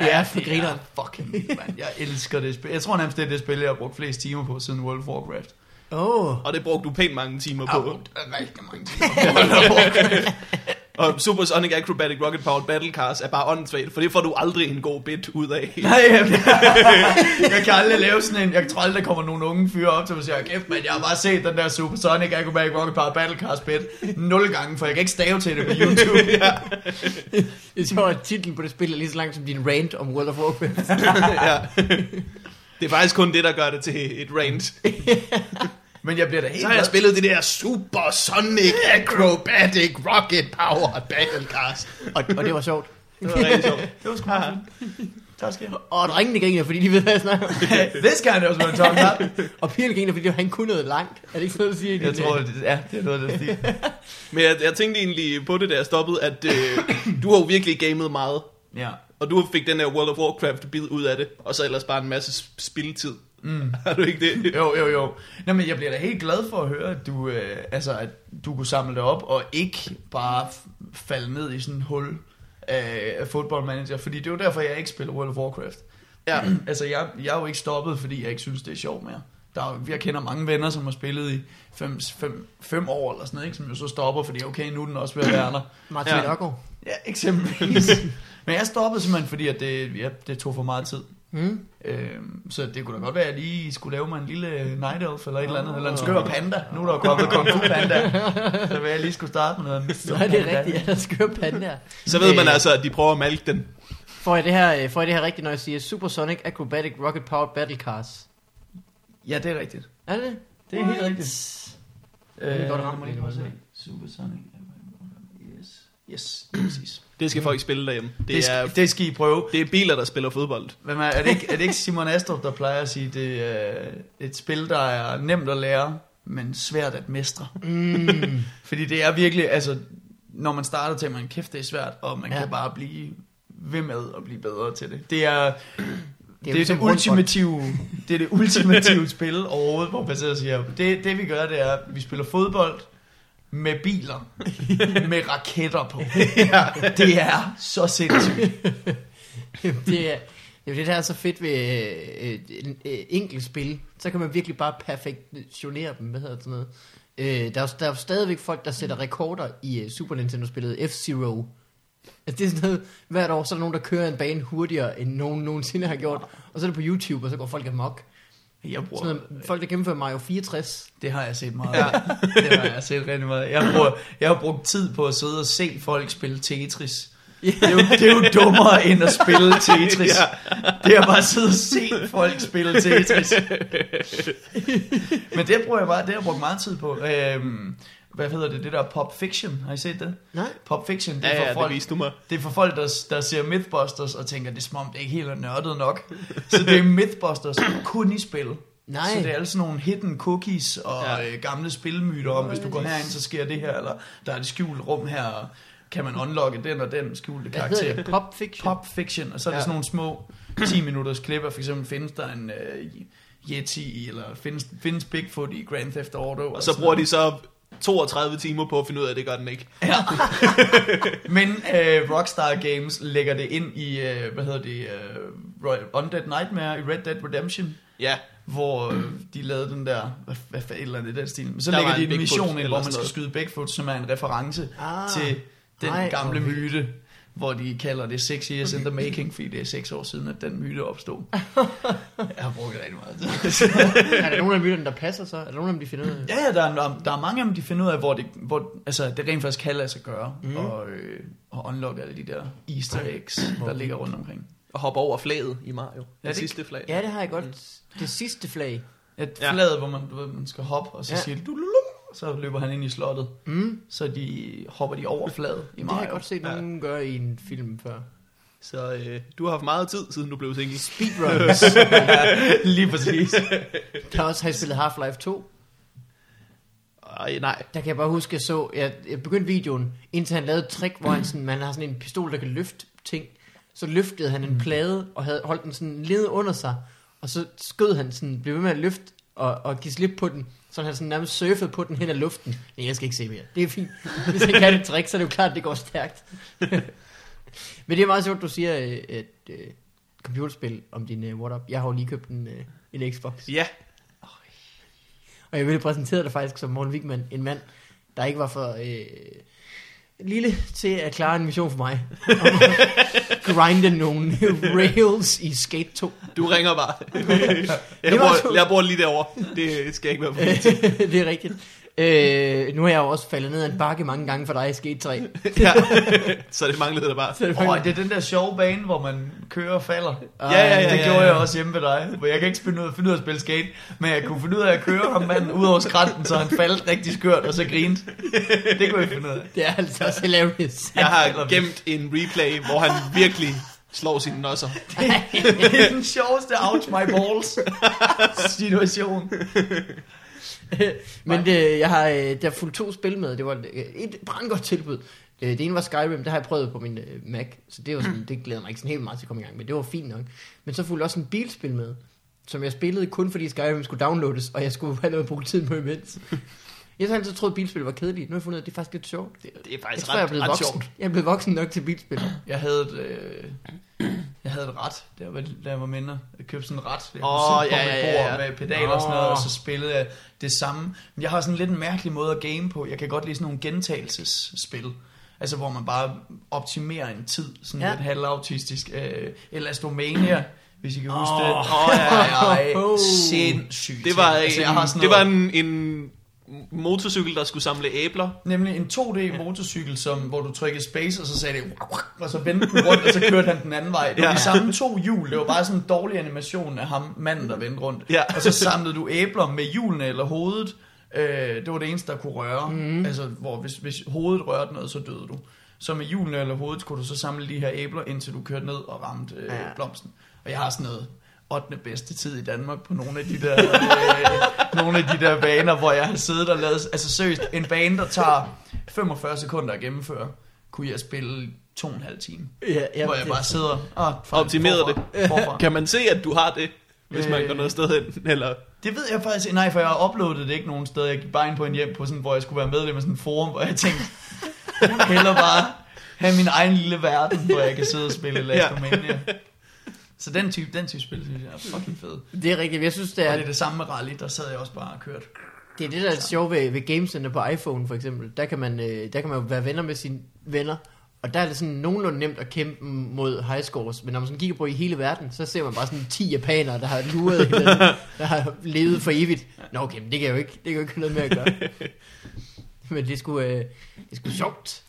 Det er for grineren. fucking vildt, mand. Jeg elsker det spil. Jeg tror nærmest, det er det spil, jeg har brugt flest timer på siden World of Warcraft. Åh. Oh. Og det brugte du pænt mange timer på. brugt rigtig mange timer på Og Supersonic Acrobatic Rocket Powered Battle Cars er bare åndssvagt, for det får du aldrig en god bit ud af. [LAUGHS] Nej, jeg, [LAUGHS] jeg kan aldrig lave sådan en... Jeg tror aldrig, der kommer nogle unge fyre op til mig og siger, kæft, men jeg har bare set den der Supersonic Acrobatic Rocket Powered Battle Cars bit nul gange, for jeg kan ikke stave til det på [LAUGHS] YouTube. ja. Jeg tror, at titlen på det spil er lige så lang som din rant om World of Warcraft. ja. Det er faktisk kun det, der gør det til et rant. Men jeg bliver da helt Så har jeg spillet det der Supersonic Acrobatic Rocket Powered Battle Cars. og, og det var sjovt. Det var rigtig sjovt. Det var sgu meget. Tak skal Og drengene griner, fordi de ved, hvad jeg snakker om. This kind of what talking about. Og pigerne griner, fordi han kunne noget langt. Er det ikke sådan, du siger? Jeg tror, øh, det, ja, det er noget af det stil. Men jeg, jeg tænkte egentlig på det, da jeg stoppede, at øh, du har jo virkelig gamet meget. Ja. Og du fik den her World of Warcraft bid ud af det, og så ellers bare en masse sp- spilletid. Mm. Har [LAUGHS] du ikke det? Jo, jo, jo. Nå, men jeg bliver da helt glad for at høre, at du, øh, altså, at du kunne samle det op, og ikke bare falde ned i sådan en hul af, af football manager, fordi det er jo derfor, jeg ikke spiller World of Warcraft. Ja. [CLEARS THROAT] altså, jeg, jeg er jo ikke stoppet, fordi jeg ikke synes, det er sjovt mere. Der er, jeg kender mange venner, som har spillet i 5 år eller sådan noget, ikke? som jo så stopper, fordi okay, nu er den også ved at være der. [CLEARS THROAT] Martin Ja. Nørgaard. Ja, eksempelvis. [LAUGHS] Men jeg stoppede simpelthen, fordi at det, ja, det tog for meget tid. Mm. Øhm, så det kunne da godt være, at jeg lige skulle lave mig en lille night elf eller et eller andet, eller en skør panda. Nu er der jo kommet Kung Fu Panda. Så vil jeg lige skulle starte med noget. Så er det rigtigt, at der skør pandaer. Så ved man Øh, altså, at de prøver at malke den. Får jeg det her, øh, får jeg det her rigtigt, når jeg siger Supersonic Acrobatic Rocket Powered Battle Cars? Ja, det er rigtigt. Er det? Det er helt rigtigt. Det er godt lige det man se. Supersonic. Yes. Yes, præcis. Det skal folk spille derhjemme. Det, Det er, skal, det skal I prøve. det er biler, der spiller fodbold. Hvem er, er, det ikke, er det ikke Simon Astrup, der plejer at sige, det er et spil, der er nemt at lære, men svært at mestre? Mm. [LAUGHS] Fordi det er virkelig, altså, når man starter til, man kæft, det er svært, og man Ja. kan bare blive ved med at blive bedre til det. Det er det, jo er ligesom det ultimative, det er det ultimative spil overhovedet, hvor man sidder og siger, det, det vi gør, det er, at vi spiller fodbold med biler, [LAUGHS] med raketter på. [LAUGHS] Det er så sindssygt. [LAUGHS] det er, det er det, der er så fedt ved øh, en øh, enkelt spil. Så kan man virkelig bare perfektionere dem. Hvad hedder sådan noget? Øh, der, er, der er stadigvæk folk, der sætter rekorder i øh, Super Nintendo-spillet F-Zero. Altså det er sådan noget, hvert år, så er der nogen, der kører en bane hurtigere, end nogen nogensinde har gjort. Og så er det på YouTube, og så går folk amok. Jeg bruger, Sådan noget, folk, der gennemfører Mario 64. det har jeg set meget af. Det har jeg set rigtig meget. Jeg, bruger, jeg har brugt tid på at sidde og se folk spille Tetris. Det er, jo, det er jo dummere end at spille [LAUGHS] Tetris. Ja. Det er bare at sidde og se folk spille Tetris. [LAUGHS] Men det bruger jeg bare, det har jeg brugt meget tid på. Øhm, hvad hedder det, det der Pop Fiction, har I set det? Nej. Pop Fiction, det er Ja, for ja, det folk, viste du mig. det er for folk, der, der ser Mythbusters og tænker, det er som om, det ikke helt er nørdet nok. Så det er Mythbusters kun i spil. Nej. Så det er altså sådan nogle hidden cookies og Ja. øh, gamle spilmyter om, hvis du går herind, så sker det her, eller der er et skjult rum her, og kan man unlocke den og den skjulte Hvad karakter. det? Pop Fiction? Pop Fiction, og så er det Ja. sådan nogle små 10 minutters klipper, for eksempel findes der en øh, Yeti, eller findes, findes Bigfoot i Grand Theft Auto. Og så bruger de så 32 timer på at finde ud af, at det gør den ikke. Ja. [LAUGHS] Men øh, Rockstar Games lægger det ind i, øh, hvad hedder det, øh, Undead Nightmare i Red Dead Redemption, Ja, hvor øh, de lavede den der, hvad, hvad for et eller andet i den stil. Men så Der lægger de en Bigfoot mission ind, hvor man skal skyde Bigfoot, som er en reference Ah. til den Ej, gamle myte, hvor de kalder det six years in the making, fordi det er seks år siden, at den myte opstod. [LAUGHS] Jeg har brugt rigtig meget tid. er der nogen af myterne, der passer så? Er der nogen af dem, de finder ud af? Ja, ja, der er, der, er mange af dem, de finder ud af, hvor det, hvor, altså, det rent faktisk kan lade sig gøre, mm. og, øh, og unlocke alle de der easter eggs, der ligger rundt omkring. og hoppe over flaget i Mario. Det, det- det sidste flag. Ja, det har jeg godt. Det sidste flag. Et Ja. flad, hvor man, du ved, man skal hoppe, og så Ja. ja. siger det, "Dulululu", så løber han ind i slottet. Mm. Så de hopper de over fladet i Det Mario. har jeg godt set nogen gøre i en film før. Så øh, du har haft meget tid, siden du blev single. Speedruns. [LAUGHS] Lige præcis. der også har jeg spillet Half-Life 2. Ej, nej. Der kan jeg bare huske, jeg så, jeg, jeg begyndte videoen, indtil han lavede et trick, hvor han sådan, man har sådan en pistol, der kan løfte ting. Så løftede han en plade, og havde holdt den sådan nede under sig, og så skød han sådan, blev ved med at løfte, og, og give slip på den, så han sådan nærmest surfede på den hen ad luften. Nej, jeg skal ikke se mere. Det er fint. Hvis han kan et trick, så er det jo klart, at det går stærkt. [LAUGHS] Men det er meget sjovt, du siger, øh, et øh, computerspil om din uh, what up. Jeg har jo lige købt en, uh, en Xbox. Ja, Og jeg ville præsentere dig faktisk som Morten Wigman, en mand, der ikke var for øh, lille til at klare en mission for mig. [LAUGHS] Grinde nogle rails i Skate 2. du ringer bare. [LAUGHS] jeg, bor, jeg bor lige derovre. Det skal ikke være for [LAUGHS] det er rigtigt. Øh, nu har jeg jo også faldet ned ad en bakke mange gange for dig i Skate 3. ja. [LAUGHS] Så det manglede der bare. Så det oh, det er den der sjove bane, hvor man kører og falder. Ja, ja, ja, det ja, gjorde ja. jeg også hjemme ved dig, hvor jeg kan ikke finde ud, af, finde ud af at spille skate, men jeg kunne finde ud af at køre ham manden ud over skrænten, så han faldt rigtig skørt, og så grinte. Det kunne jeg finde ud af. det er altså også hilarious. Jeg har gemt en replay, hvor han virkelig slår sine nosser. Det er den sjoveste ouch my balls situation. [LAUGHS] Men det, jeg har øh, der fulgt to spil med. Det var øh, et brandgodt tilbud. Øh, Det ene var Skyrim, det har jeg prøvet på min øh, Mac, så det var sådan, det glæder mig ikke sådan helt meget til at komme i gang med. Det var fint nok. Men så fulgte også en bilspil med, som jeg spillede kun fordi Skyrim skulle downloades, og jeg skulle [LAUGHS] have noget at bruge tiden på imens. Jeg har altid troet, at bilspil var kedeligt. Nu har jeg fundet ud af, at det er faktisk lidt sjovt. Det er Jeg faktisk tror, jeg er ret, blevet ret voksen. sjovt. Jeg er blevet voksen nok til bilspil. Jeg havde et, øh, jeg havde et ret, der var, da jeg var mindre. Jeg købte sådan et ret, jeg kunne sidde ja, på ja, mit ja, bord ja. med pedaler og sådan noget, og så spillede jeg det samme. Men jeg har sådan lidt en mærkelig måde at game på. Jeg kan godt lide sådan nogle gentagelsesspil. Altså hvor man bare optimerer en tid, sådan Ja. ja. lidt halvautistisk. Øh, Elastomania, hvis I kan huske det. Åh, ja, Ej, ej, Åh. sindssygt. Det var, altså, jeg har en, sådan det noget- var en, en motorcykel, der skulle samle æbler. Nemlig en 2D motorcykel, som, hvor du trykkede space, og så sagde det, og så vendte den rundt, og så kørte han den anden vej. Det var Ja. de samme to hjul. Det var bare sådan en dårlig animation af ham, manden, der vendte rundt. Ja. Og så samlede du æbler med hjulene eller hovedet. Øh, det var det eneste, der kunne røre. Mm. Altså, hvor hvis, hvis hovedet rørte noget, så døde du. Så med hjulene eller hovedet skulle du så samle de her æbler, indtil du kørte ned og ramte øh, Ja. blomsten. Og jeg har sådan noget 8. bedste tid i Danmark på nogle af de der, [LAUGHS] øh, nogle af de der baner, hvor jeg har siddet og lavet, altså seriøst, en bane, der tager 45 sekunder at gennemføre, kunne jeg spille to og en halv time. Ja, Ja, hvor jeg bare sidder og Optimeret det. Forfra. Kan man se, at du har det, hvis man Øh. går noget sted hen? Eller? Det ved jeg faktisk Nej, for jeg har uploadet det ikke nogen steder. Jeg gik bare ind på en hjem, på sådan, hvor jeg skulle være medlem af sådan en forum, hvor jeg tænkte, heller bare have min egen lille verden, hvor jeg kan sidde og spille Last [LAUGHS] Ja. Så den type, den type spil, synes jeg er fucking fed. Det er rigtigt. Jeg synes, det Og er, det er det samme med rally, der sad jeg også bare og kørte. Det er det, der er sjovt ved, ved Gamecenter på iPhone for eksempel. Der kan, man, øh, der kan man jo være venner med sine venner. Og der er det sådan nogenlunde nemt at kæmpe mod high scores. Men når man sådan kigger på i hele verden, så ser man bare sådan 10 japanere, der har luret [LAUGHS] hinanden, der har levet for evigt. Nå okay, men det kan jo ikke, det kan jo ikke noget med at gøre. [LAUGHS] Men det sgu, øh, det sgu sjovt.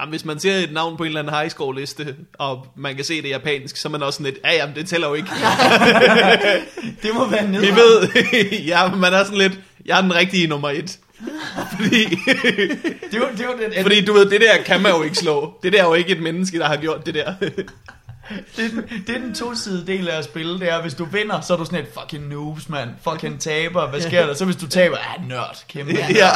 Jamen, hvis man ser et navn på en eller anden high score liste, og man kan se det japansk, så er man også sådan lidt, ja, jamen, det tæller jo ikke. [LAUGHS] Det må være ned. Vi ved, [LAUGHS] ja, man er sådan lidt, jeg er den rigtige nummer et. Fordi, Det var, det var den, fordi du ved, det der kan man jo ikke slå. Det der er jo ikke et menneske, der har gjort det der. Det, er den, det er den to-sidede del af at spille, det er, hvis du vinder, så er du sådan et fucking noobs, mand. Fucking taber. Hvad sker der? Så hvis du taber, ah, nørd, kæmpe. ja.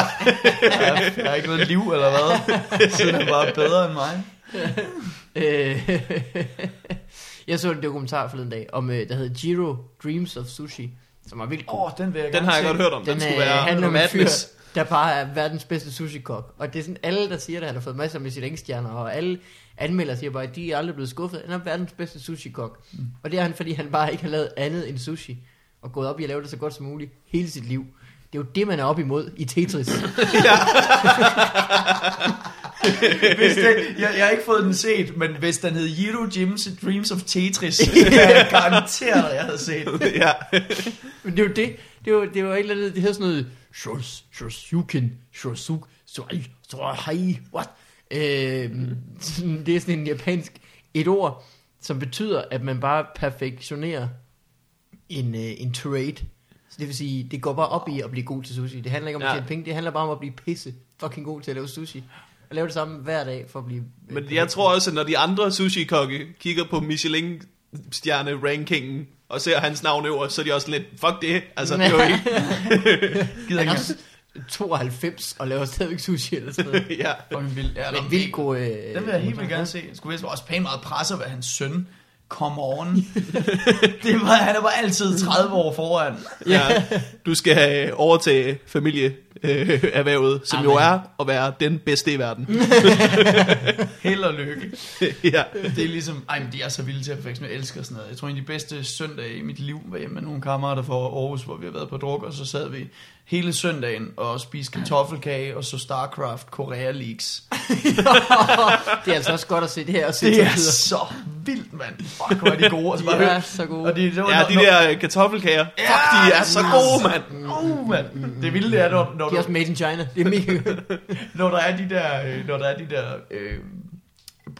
Jeg, jeg har ikke noget liv, eller hvad? Så er bare bedre end mig. Øh, [LAUGHS] jeg så en dokumentar forleden dag, om, øh, der hedder Jiro Dreams of Sushi, som er vildt god. Åh, oh, den vil jeg Den har jeg godt hørt om. Den, Den skulle være handler om en fyr, madness. Der bare er verdens bedste sushi-kok. Og det er sådan, alle der siger det, han har fået masser af Michelin-stjerner, og alle anmelder siger bare, at de er aldrig blevet skuffet. Han er verdens bedste sushi-kok. Mm. Og det er han, fordi han bare ikke har lavet andet end sushi, og gået op i at lave det så godt som muligt hele sit liv. Det er jo det, man er op imod i Tetris. [LAUGHS] [LAUGHS] Hvis det, jeg, jeg har ikke fået den set, men hvis den hed Jiro Jim's Dreams of Tetris, [LAUGHS] så kan jeg garanteret, at jeg havde set den. ja. Men det er jo det. Det var, det var et eller andet, det hedder sådan noget, Shos, Shosuken, Shosuk, Suai, Suai, what? Øh, [LAUGHS] det er sådan en japansk, et ord, som betyder, at man bare perfektionerer en, øh, en trade. Så det vil sige, det går bare op i at blive god til sushi. Det handler ikke om at Ja. tjene penge, det handler bare om at blive pisse fucking god til at lave sushi. Og lave det samme hver dag for at blive... øh, Men jeg tror også, at når de andre sushi-kokke kigger på Michelin-stjerne-rankingen, og ser hans navn øverst, så er de også lidt, fuck det, altså det er jo [LAUGHS] ikke, [LAUGHS] Gider Han er ikke også 92 og laver stadigvæk sushi eller sådan noget. [LAUGHS] ja. fucking vildt. Ja, Men vildt god... Øh, Den vil jeg helt vildt gerne se. Skulle vist også pænt meget presse at være hans søn. Come on. det var, han er bare altid 30 år foran. ja. Du skal øh, familieerhvervet, som jo Amen. er at være den bedste i verden. [LAUGHS] Held og lykke. [LAUGHS] ja. Det er ligesom, ej, men de er så vilde til at perfektionere. Jeg elsker sådan noget. Jeg tror, en af de bedste søndage i mit liv var hjemme med nogle kammerater fra Aarhus, hvor vi har været på druk, og så sad vi hele søndagen og spiste kartoffelkage, og så StarCraft Korea Leagues. [LAUGHS] det er altså også godt at se det her og se Det er så vildt, mand. Fuck, hvor er de gode. Og så De bare er hør- så gode. Og de, det var, ja, de når, der øh, kartoffelkager, fuck, de er så gode, mand. Når, uh, mand. Det vilde det er, når, når, De er også made in China. Det er mega [LAUGHS] når der er de der, øh, når der er de der øh,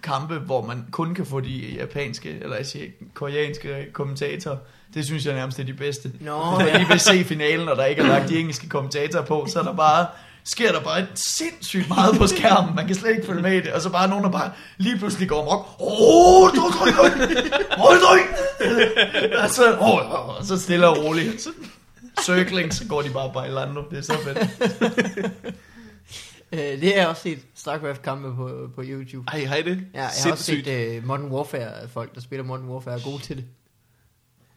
kampe, hvor man kun kan få de japanske, eller jeg siger koreanske kommentatorer, det synes jeg nærmest er de bedste. Nå, Hvis man lige vil se finalen, og der ikke er lagt de engelske kommentatorer på, så er der bare sker der bare sindssygt meget på skærmen. Man kan slet ikke følge med i det. Og så bare nogen, der bare lige pludselig går amok. Åh, du du du du stille og roligt. Så, circling, så går de bare bailando. Det er så fedt. [LAUGHS] Øh, det er også set StarCraft-kampe på, på YouTube. Ej, hej det. Ja, jeg har også set uh, Modern Warfare-folk, der spiller Modern Warfare, er gode til det.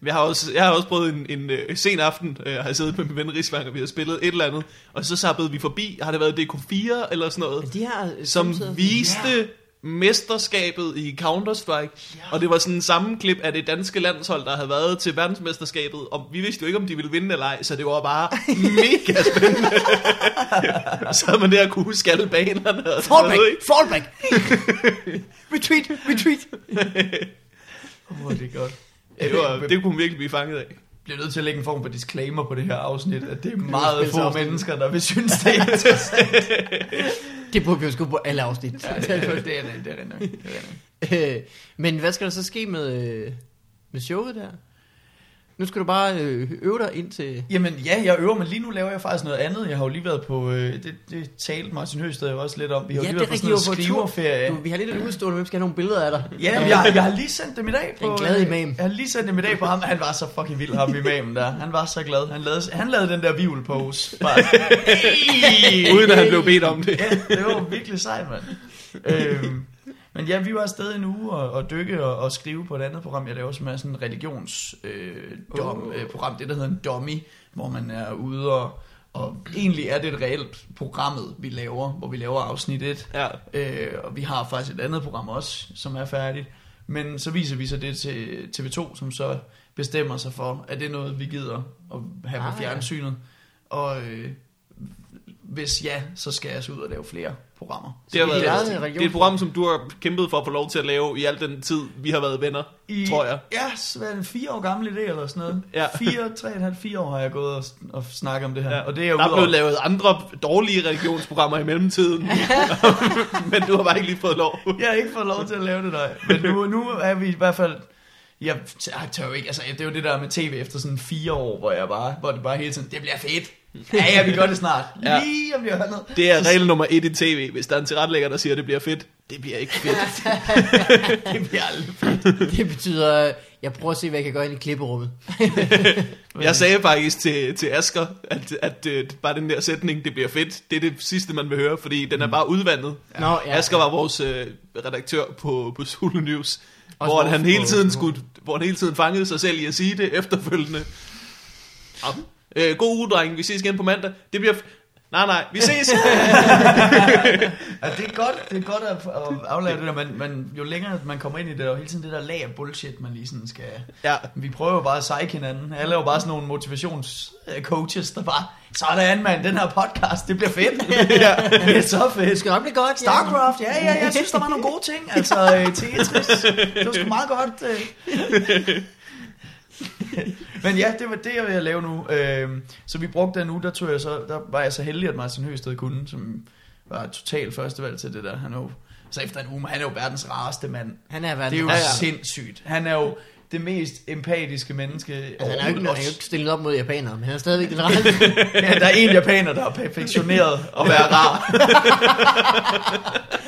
Jeg har også, jeg har også prøvet en, en uh, sen aften, har jeg siddet med min ven Rigsvang, og vi har spillet et eller andet, og så sappede vi forbi, har det været DK4 eller sådan noget, de har øh, som viste mesterskabet i Counter-Strike, og det var sådan en sammenklip af det danske landshold, der havde været til verdensmesterskabet, og vi vidste jo ikke, om de ville vinde eller ej, så det var bare [LAUGHS] mega spændende. [LAUGHS] så havde man der kunne huske alle banerne Fallback! noget, ikke? Fallback! [LAUGHS] retreat! Retreat! Åh, oh, det er godt. Det, var, det kunne virkelig blive fanget af. bliver nødt til at lægge en form for disclaimer på det her afsnit, at det er meget få mennesker, der vil synes, det er interessant. Det burde vi jo sgu på alle afsnit. ja, det, er, det, er, det, er, det, er, det er. [LAUGHS] Øh, Men hvad skal der så ske med, øh, med showet der? Nu skal du bare øh, øve dig ind til... Jamen ja, jeg øver, men lige nu laver jeg faktisk noget andet. Jeg har jo lige været på, øh, det, det talte Martin Høsted jo også lidt om. Vi har jo Ja, lige det været er på sådan noget du skriverferie. Vi har lidt et udstående, hvem skal have nogle billeder af dig? Ja, men jeg, jeg har lige sendt dem i dag på... Den glade øh, imam. Jeg har lige sendt dem i dag på ham. Han var så fucking vild, ham imamen der. Han var så glad. Han lavede, han lavede den der vivl pose. Bare! Uden at han blev bedt om det. ja, det var virkelig sejt, mand. øhm, men ja, vi var afsted en uge og, og dykke og, og skrive på et andet program, jeg laver, som er sådan et religionsprogram, øh, øh, program, det der hedder en dummy, hvor man er ude og, og egentlig er det et reelt programmet, vi laver, hvor vi laver afsnit 1. Ja. Øh, og vi har faktisk et andet program også, som er færdigt. Men så viser vi så det til TV2, som så bestemmer sig for, at det er noget, vi gider at have Ah, på ja. fjernsynet. Og øh, hvis ja, så skal jeg så ud og lave flere programmer. Det, har det været, er et det er et program, som du har kæmpet for at få lov til at lave i al den tid, vi har været venner, I, tror jeg. Ja, så er det en fire år gammel idé eller sådan noget. Ja. Fire, tre og halvt, fire år har jeg gået og, og snakket om det her. Ja. Og det er jo Der er blevet lavet andre dårlige religionsprogrammer i mellemtiden, [LAUGHS] men du har bare ikke lige fået lov. Jeg har ikke fået lov til at lave det, nej. Men nu, nu er vi i hvert fald... Jeg jeg tør jo ikke, altså det er jo det der med tv efter sådan fire år, hvor jeg bare, hvor det bare hele tiden, det bliver fedt. Ja, ja, vi gør det snart. [LAUGHS] Ja. Lige om hjørnet. Det er regel nummer et i tv. Hvis der er en tilrettelægger, der siger, at det bliver fedt, det bliver ikke fedt. [LAUGHS] Det bliver aldrig fedt. Det betyder, øh, jeg prøver at se, hvad jeg kan gøre ind i klipperummet. [LAUGHS] Jeg sagde faktisk til, til Asger, at, at, at bare den der sætning, det bliver fedt, det er det sidste, man vil høre, fordi den er bare udvandet. Nå, ja. Asger var vores øh, redaktør på, på Zulu News, Også hvor han, hele tiden skulle, hvor han hele tiden fangede sig selv i at sige det efterfølgende. Ja. Øh, god uge, drenge. Vi ses igen på mandag. Det bliver... F- nej, nej, vi ses. [LAUGHS] Ja, det er godt, det er godt at, at aflære det der, men, men jo længere man kommer ind i det, og hele tiden det der lag af bullshit, man lige sådan skal... ja, Vi prøver jo bare at psyche hinanden. Alle er jo bare sådan nogle motivationscoaches, der bare, sådan mand, den her podcast, det bliver fedt. [LAUGHS] ja. [LAUGHS] Det er så fedt. Det skal nok blive godt. Starcraft, ja, ja, jeg synes, der var nogle gode ting. Altså, øh, Tetris, det var sgu meget godt. [LAUGHS] Men ja, det var det, jeg ville lave nu. Øh, så vi brugte den uge, der, tog jeg så, der var jeg så heldig, at Martin Høsted kunne, som var totalt førstevalg til det der. Han er jo, så efter en uge, han er jo verdens rareste mand. Han er Det er verdens jo ja. sindssygt. Han er jo det mest empatiske menneske. Altså, han er jo ikke, han er jo ikke stillet op mod japanere, men han er stadigvæk den rette. [LAUGHS] ja, der er en japaner, der har perfektioneret at være rar.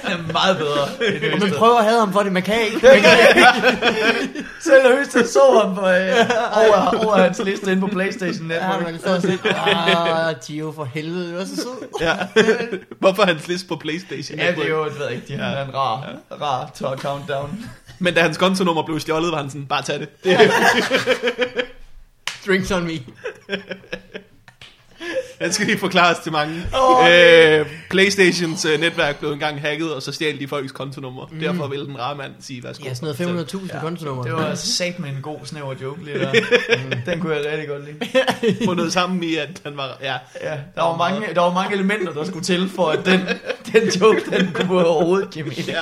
[LAUGHS] han er meget bedre. end Og man prøver at have ham for det, man kan ikke. Man [LAUGHS] kan ikke. Selv Høsted så ham på, øh, over, over hans liste inde på Playstation Ja, Network. man står og siger, ah, Gio for helvede, du er så sød. ja. Hvorfor er hans list på Playstation? Ja, det er jo, jeg ved ikke, de har en rar, rar to countdown. Men da hans kontonummer blev stjålet, var han sådan, bare tag det. det [LAUGHS] Drinks on me. [LAUGHS] den skal lige forklares til mange. Åh, øh, Playstations øh, netværk blev engang hacket, og så stjal de folks kontonummer. Mm. Derfor ville den rare mand sige, værsgo. Ja, sådan noget 500.000 ja, kontonummer. Det var sat med en god snæver joke lige der. [LAUGHS] Mm, Den kunne jeg rigtig godt lide. fundet sammen i, at han var... Ja, Ja, der var, mange, der var mange elementer, der skulle til, for at den, den joke, den kunne overhovedet give mening. ja.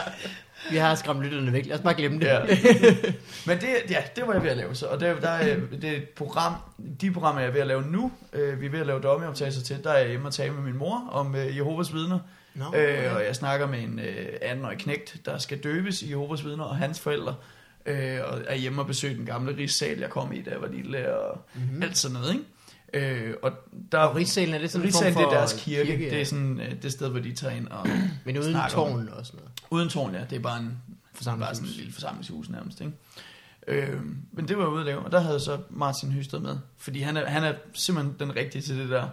Vi har skræmt lytterne væk. Lad os bare glemme det. Ja. [LAUGHS] Men det, ja, det var jeg ved at lave så. Og det, der er, [LAUGHS] det er et program, de programmer, jeg er ved at lave nu, øh, vi er ved at lave dommeoptagelser til, der er jeg hjemme og tale med min mor om øh, Jehovas vidner. Nå, Øh, og jeg snakker med en øh, andenårig knægt, der skal døbes i Jehovas vidner, og hans forældre. Øh, og er hjemme og besøge den gamle rigssal, jeg kom i, da jeg var lille, og Mhm. mm-hmm. alt sådan noget, ikke? Øh, og der Og Rigssalen, er det sådan Rigssalen, det er deres kirke. kirke, ja. Det er sådan øh, det sted, hvor de tager ind og [CLEARS THROAT] Men uden tårn og sådan noget. Uden tårn, ja. Det er bare en. Bare sådan en lille forsamlingshus nærmest, ikke? Øh, men det var ude at lave, og der havde så Martin Hysted med. Fordi han er, han er simpelthen den rigtige til det der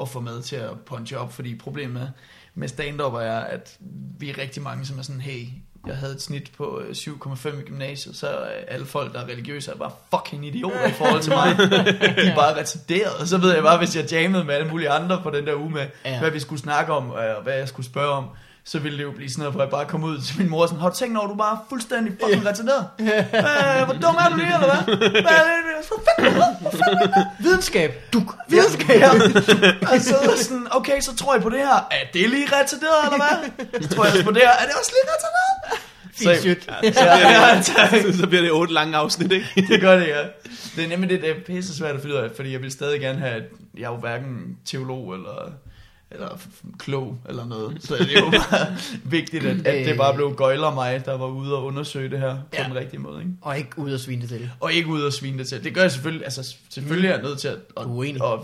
at få med til at punche op. Fordi problemet med, med stand-up er, at vi er rigtig mange, som er sådan, hey, jeg havde et snit på øh, 7,5 i gymnasiet, så er alle folk, der er religiøse, er bare fucking idioter i forhold til mig. [LAUGHS] De er bare retarderet. Og så ved jeg bare, hvis jeg jammede med alle mulige andre på den der uge med, Ja. ja. hvad vi skulle snakke om, og hvad jeg skulle spørge om, så ville det jo blive sådan noget, hvor jeg bare kom ud til min mor sådan, har du tænkt over, du bare er fuldstændig fucking retarderet? Øh, hvor dum er du lige, eller hvad? Hvad er det? Hvor fanden det? Det? Videnskab. Du. Videnskab. Ja. Og så sådan, okay, så tror jeg på det her. Er det lige retarderet, eller hvad? Så tror jeg også på det her. Er det også lige retarderet? Fint shit. Ja, ja, [LAUGHS] tak. så bliver det otte lange afsnit, ikke? det gør det, ja. Det er nemlig det, det er pisse svært at finde ud af, fordi jeg vil stadig gerne have, at jeg er jo hverken teolog eller, eller klog eller noget. Så det er jo bare [LAUGHS] vigtigt, at, at det bare blev gøjler mig, der var ude og undersøge det her på Ja. den rigtige måde. Ikke? Og ikke ud og svine det til. Og ikke ude og svine det til. Det gør jeg selvfølgelig, altså selvfølgelig er jeg nødt til at, at, at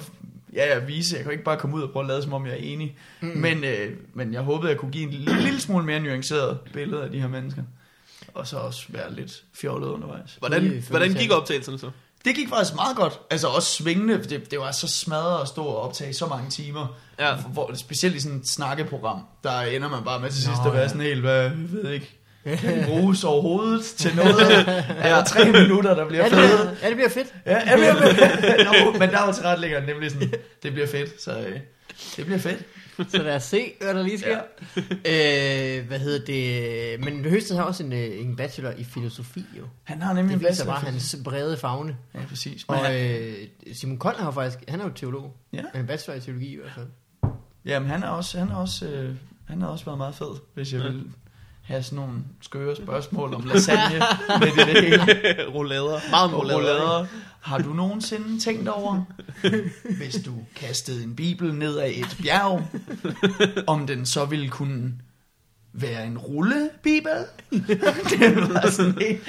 ja, ja, vise. Jeg kan ikke bare komme ud og prøve at lade, som om jeg er enig. Mm. Men, øh, men jeg håbede, jeg kunne give en lille, lille smule mere nuanceret billede af de her mennesker. Og så også være lidt fjollet undervejs. Hvordan, hvordan gik optagelserne så? Det gik faktisk meget godt. Altså også svingende. for Det, det var så smadret at stå og optage så mange timer. Ja. Hvor, specielt i sådan et snakkeprogram, der ender man bare med til sidst Nå, at være ja. sådan helt, hvad, jeg ved ikke, kan det bruges overhovedet til noget? [LAUGHS] Er der tre minutter, der bliver Ja, det bliver, ja, det bliver fedt. Ja, ja, ja, [LAUGHS] ja. Nå, men der var til retlæggeren nemlig sådan, det bliver fedt, så øh, det bliver fedt. Så lad os se, hvad der lige sker. Ja. Øh, hvad hedder det? Men Høsted har også en, øh, en bachelor i filosofi, jo. Han har nemlig Det en viser bachelor. bare hans brede fagne. Ja, præcis. Men Og han, øh, Simon Kold har faktisk, han er jo teolog. Ja. Han er bachelor i teologi i hvert fald. jamen, han er også, han er også, øh, Han har også været meget fed, hvis jeg vil have sådan nogle skøre spørgsmål om lasagne med det, det hele. [LAUGHS] roulader. Meget roulader. roulader. Har du nogensinde tænkt over, hvis du kastede en bibel ned ad et bjerg, om den så ville kunne være en rullebibel? [LAUGHS] det var sådan helt,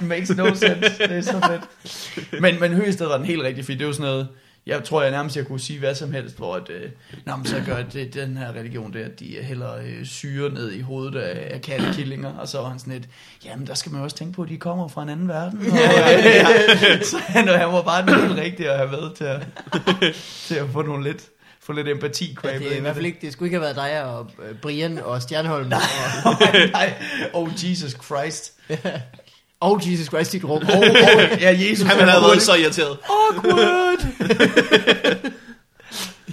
makes no sense. Det er så fedt. Men, men Høsted var den helt rigtig, fordi det er jo sådan noget, jeg tror jeg nærmest, jeg kunne sige hvad som helst, hvor at, øh, nå, men så gør det, den her religion at de hælder øh, syre ned i hovedet af, af kattekillinger, og så var han sådan lidt, jamen der skal man også tænke på, at de kommer fra en anden verden. Og, [LAUGHS] øh, [LAUGHS] så han, han var bare den helt rigtige at have med til at, [LAUGHS] til at få nogle lidt, få lidt empati Ja, det, er i hvert fald ikke, det skulle ikke have været dig og øh, Brian og Stjernholm. Nej, nej. Oh, Jesus Christ. Og, og Jesus Christ, dit rum. Oh, oh, ja, Jesus. Han havde været så irriteret. Awkward. [LAUGHS]